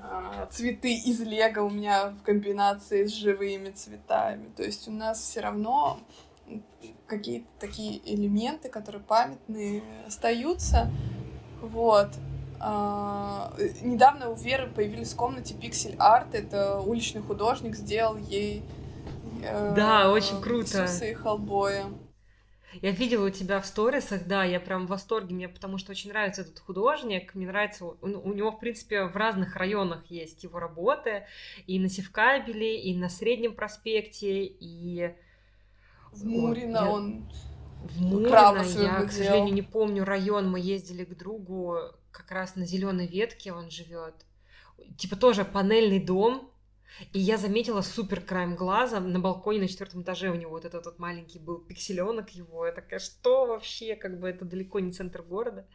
А, цветы из Лего у меня в комбинации с живыми цветами. То есть у нас все равно какие-то такие элементы, которые памятные, остаются. Вот. А, недавно у Веры появились в комнате пиксель арт. Это уличный художник сделал ей. Э, да, очень круто. Иисуса и Хеллбоя. Я видела у тебя в сторисах, да, я прям в восторге, мне потому что очень нравится этот художник, мне нравится, у, у него, в принципе, в разных районах есть его работы, и на Севкабеле, и на Среднем проспекте, и... В Мурино я... он в Мурино, я, к сожалению, не помню район, мы ездили к другу, как раз на зеленой ветке он живет. Типа тоже панельный дом, и я заметила супер краем глаза на балконе на четвертом этаже у него вот этот вот маленький был пикселенок его. Я такая, что вообще, как бы это далеко не центр города.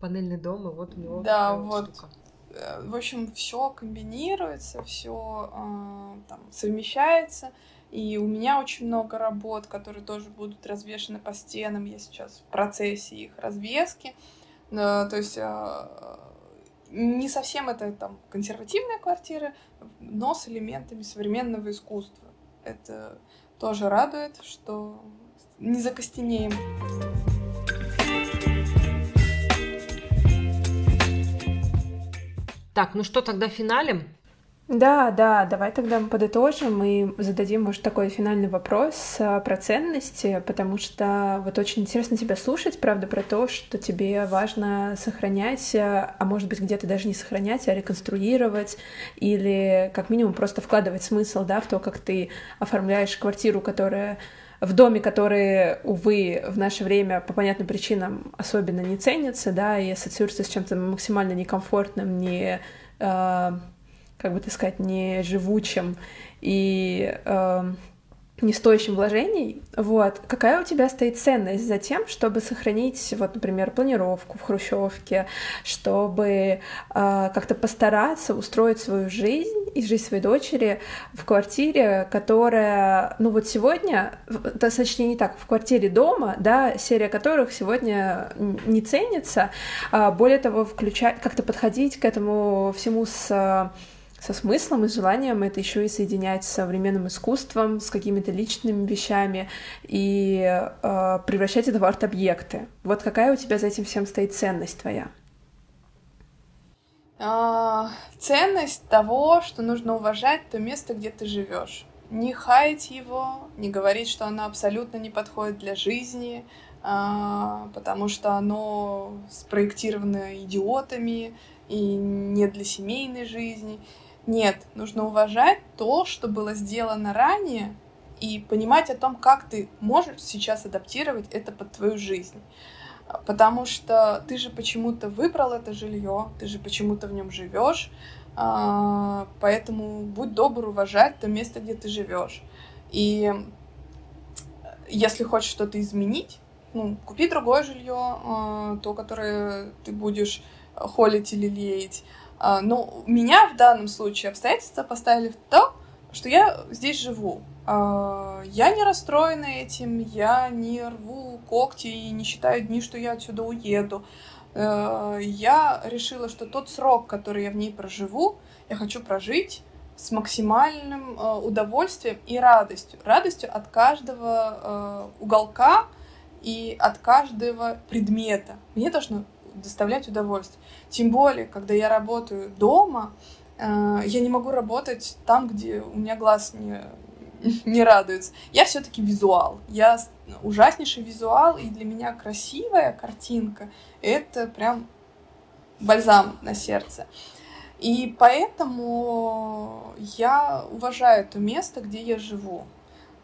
Панельный дом, и вот у него Да, вот. Штука. Э, в общем, все комбинируется, все э, там совмещается. И у меня очень много работ, которые тоже будут развешены по стенам. Я сейчас в процессе их развески. То есть а, не совсем это там консервативная квартира, но с элементами современного искусства. Это тоже радует, что не закостенеем. Так, ну что, тогда финалем? Да, да, давай тогда мы подытожим и зададим, может, такой финальный вопрос а, про ценности, потому что вот очень интересно тебя слушать, правда, про то, что тебе важно сохранять, а, а может быть, где-то даже не сохранять, а реконструировать или как минимум просто вкладывать смысл, да, в то, как ты оформляешь квартиру, которая в доме, который, увы, в наше время по понятным причинам особенно не ценится, да, и ассоциируется с чем-то максимально некомфортным, не а, как бы так сказать, не живучим и э, не стоящим вложений, вот, какая у тебя стоит ценность за тем, чтобы сохранить, вот, например, планировку в хрущевке, чтобы э, как-то постараться устроить свою жизнь и жизнь своей дочери в квартире, которая, ну вот сегодня, точнее не так, в квартире дома, да, серия которых сегодня не ценится, а более того, включать, как-то подходить к этому всему с со смыслом и желанием это еще и соединять с современным искусством, с какими-то личными вещами и э, превращать это в арт-объекты. Вот какая у тебя за этим всем стоит ценность твоя? А, ценность того, что нужно уважать то место, где ты живешь. Не хаять его, не говорить, что оно абсолютно не подходит для жизни, а, потому что оно спроектировано идиотами и не для семейной жизни. Нет, нужно уважать то, что было сделано ранее, и понимать о том, как ты можешь сейчас адаптировать это под твою жизнь. Потому что ты же почему-то выбрал это жилье, ты же почему-то в нем живешь, а, поэтому будь добр уважать то место, где ты живешь. И если хочешь что-то изменить, ну, купи другое жилье, а, то, которое ты будешь холить или леять. А, но меня в данном случае обстоятельства поставили в то, что я здесь живу. А, я не расстроена этим, я не рву когти и не считаю дни, что я отсюда уеду. А, я решила, что тот срок, который я в ней проживу, я хочу прожить с максимальным а, удовольствием и радостью. Радостью от каждого уголка и от каждого предмета. Мне должно доставлять удовольствие. Тем более, когда я работаю дома, Э, я не могу работать там, где у меня глаз не, не радуется. Я все-таки визуал. Я ужаснейший визуал, и для меня красивая картинка — это прям бальзам на сердце. И поэтому я уважаю то место, где я живу.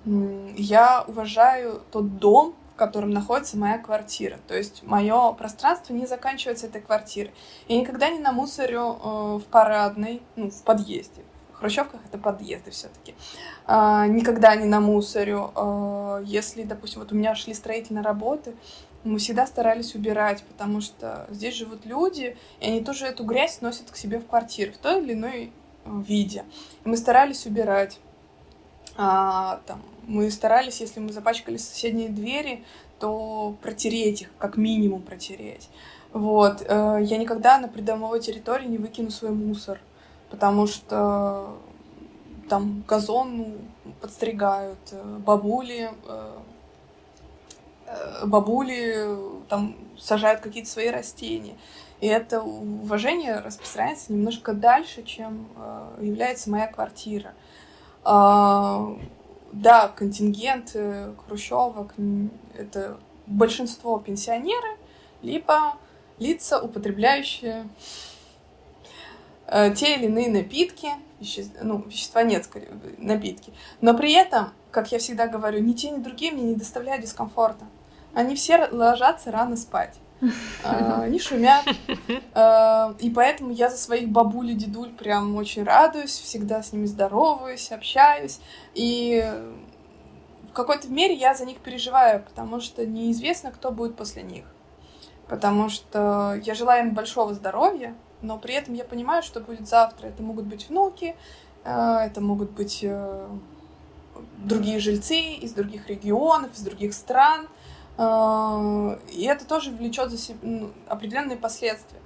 Я уважаю тот дом, котором находится моя квартира. То есть мое пространство не заканчивается этой квартирой. Я никогда не намусорю э, в парадной, ну, в подъезде. В хрущевках это подъезды все-таки. Э, никогда не намусорю. Э, если, допустим, вот у меня шли строительные работы, мы всегда старались убирать, потому что здесь живут люди, и они тоже эту грязь носят к себе в квартиру в той или иной э, виде. И мы старались убирать. А, там, мы старались, если мы запачкали соседние двери, то протереть их, как минимум протереть. Вот. Э, я никогда на придомовой территории не выкину свой мусор, потому что там газон ну, подстригают, э, бабули, э, бабули там сажают какие-то свои растения. И это уважение распространяется немножко дальше, чем является моя квартира. А, да, контингент э, хрущевок — это большинство пенсионеры, либо лица, употребляющие э, те или иные напитки, веще... ну, вещества нет, скорее, напитки. Но при этом, как я всегда говорю, ни те, ни другие мне не доставляют дискомфорта. Они все ложатся рано спать. А, они шумят. А, и поэтому я за своих бабуль и дедуль прям очень радуюсь, всегда с ними здороваюсь, общаюсь. И в какой-то мере я за них переживаю, потому что неизвестно, кто будет после них. Потому что я желаю им большого здоровья, но при этом я понимаю, что будет завтра. Это могут быть внуки, а, это могут быть э, другие жильцы из других регионов, из других стран — и это тоже влечет за себя ну, определенные последствия.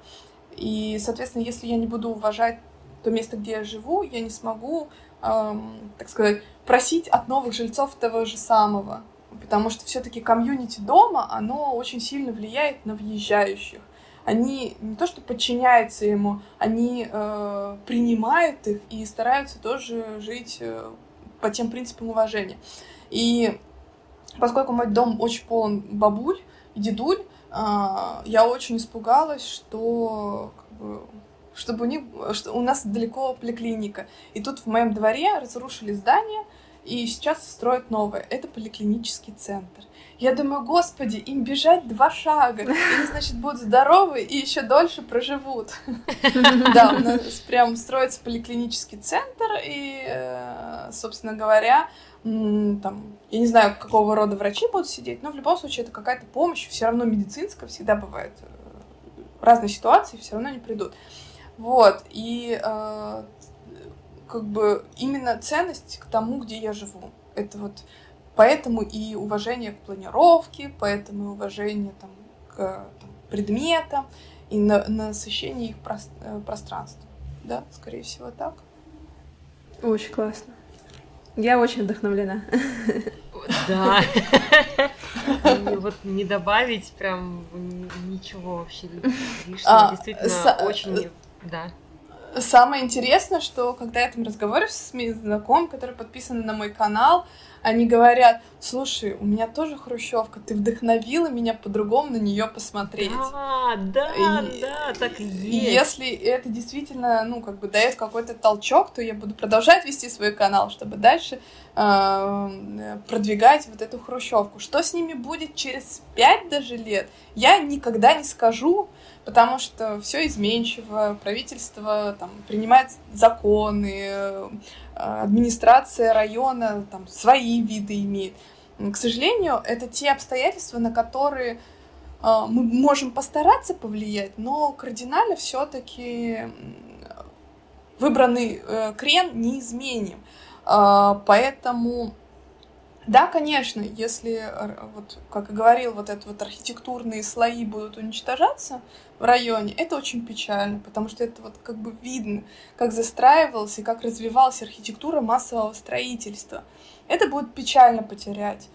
И, соответственно, если я не буду уважать то место, где я живу, я не смогу, эм, так сказать, просить от новых жильцов того же самого. Потому что все-таки комьюнити дома, оно очень сильно влияет на въезжающих. Они не то что подчиняются ему, они э, принимают их и стараются тоже жить э, по тем принципам уважения. И поскольку мой дом очень полон бабуль и дедуль, а, я очень испугалась, что как бы, чтобы у них, что у нас далеко поликлиника. И тут в моем дворе разрушили здание, и сейчас строят новое. Это поликлинический центр. Я думаю, господи, им бежать два шага. Они, значит, будут здоровы и еще дольше проживут. Да, у нас прям строится поликлинический центр, и, э, собственно говоря, там, я не знаю, какого рода врачи будут сидеть, но в любом случае это какая-то помощь, все равно медицинская, всегда бывает э, разные ситуации, все равно не придут. Вот, и э, как бы именно ценность к тому, где я живу. Это вот поэтому и уважение к планировке, поэтому и уважение там, к там, предметам и на, насыщение их про, э, пространства. Да, скорее всего, так. Очень классно. Я очень вдохновлена. Да. Вот не добавить прям ничего вообще лишнего. А, Действительно, очень Да. Самое интересное, что когда я там разговариваю с моими знакомыми, которые подписаны на мой канал, они говорят, слушай, у меня тоже хрущевка, ты вдохновила меня по-другому на нее посмотреть. А, да, и, да, так и есть. И если это действительно, ну, как бы дает какой-то толчок, то я буду продолжать вести свой канал, чтобы дальше э, продвигать вот эту хрущевку. Что с ними будет через пять даже лет, я никогда не скажу, потому что все изменчиво, правительство там, принимает законы, администрация района там, свои виды имеет. К сожалению, это те обстоятельства, на которые э, мы можем постараться повлиять, но кардинально все-таки выбранный э, крен не изменим. Поэтому да, конечно, если, вот, как и говорил, вот это вот архитектурные слои будут уничтожаться в районе, это очень печально, потому что это вот как бы видно, как застраивалась и как развивалась архитектура массового строительства. Это будет печально потерять.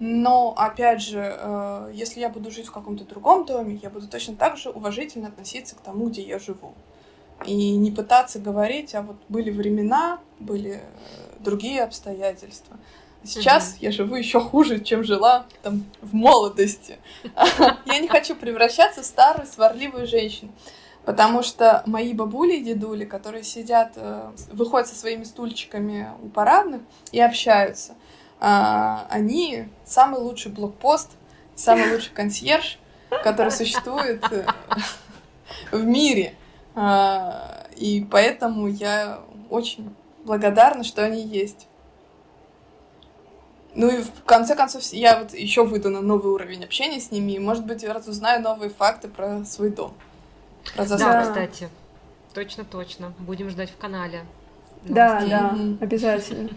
Но, опять же, э, если я буду жить в каком-то другом доме, я буду точно так же уважительно относиться к тому, где я живу. И не пытаться говорить, а вот были времена, были э, другие обстоятельства. Сейчас mm-hmm. я живу еще хуже, чем жила там в молодости. Я не хочу превращаться в старую сварливую женщину. Потому что мои бабули и дедули, которые сидят, э, выходят со своими стульчиками у парадных и общаются, а, они самый лучший блокпост, самый лучший консьерж, который существует э, в мире. А, и поэтому я очень благодарна, что они есть. Ну и в конце концов, я вот еще выйду на новый уровень общения с ними, и, может быть, разузнаю новые факты про свой дом. Про да, кстати. Точно-точно. Будем ждать в канале. Да, да, обязательно.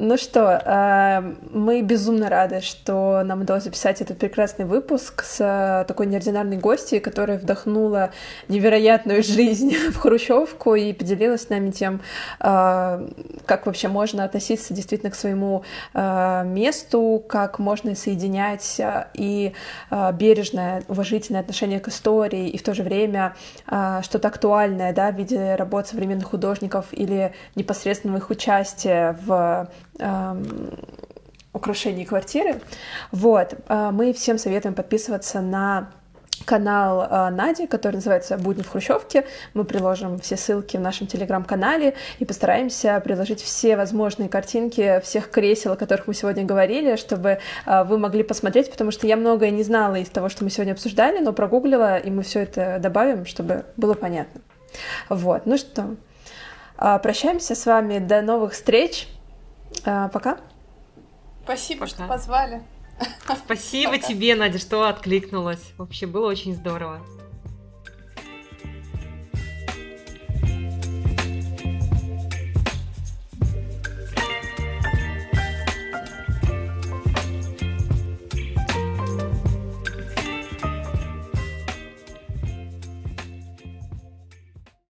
Ну что, э, мы безумно рады, что нам удалось записать этот прекрасный выпуск с э, такой неординарной гостьей, которая вдохнула невероятную жизнь в Хрущевку и поделилась с нами тем, э, как вообще можно относиться действительно к своему месту, как можно соединять и бережное, уважительное отношение к истории, и в то же время что-то актуальное да, в виде работ современных художников или непосредственного их участия в украшений квартиры. Вот. А, мы всем советуем подписываться на канал э, Нади, который называется «Будни в Хрущевке». Мы приложим все ссылки в нашем телеграм-канале и постараемся приложить все возможные картинки всех кресел, о которых мы сегодня говорили, чтобы э, вы могли посмотреть, потому что я многое не знала из того, что мы сегодня обсуждали, но прогуглила, и мы все это добавим, чтобы было понятно. Вот, ну что, э, прощаемся с вами, до новых встреч. А, пока. Спасибо, пока. что позвали. Спасибо пока. тебе, Надя, что откликнулась. Вообще было очень здорово.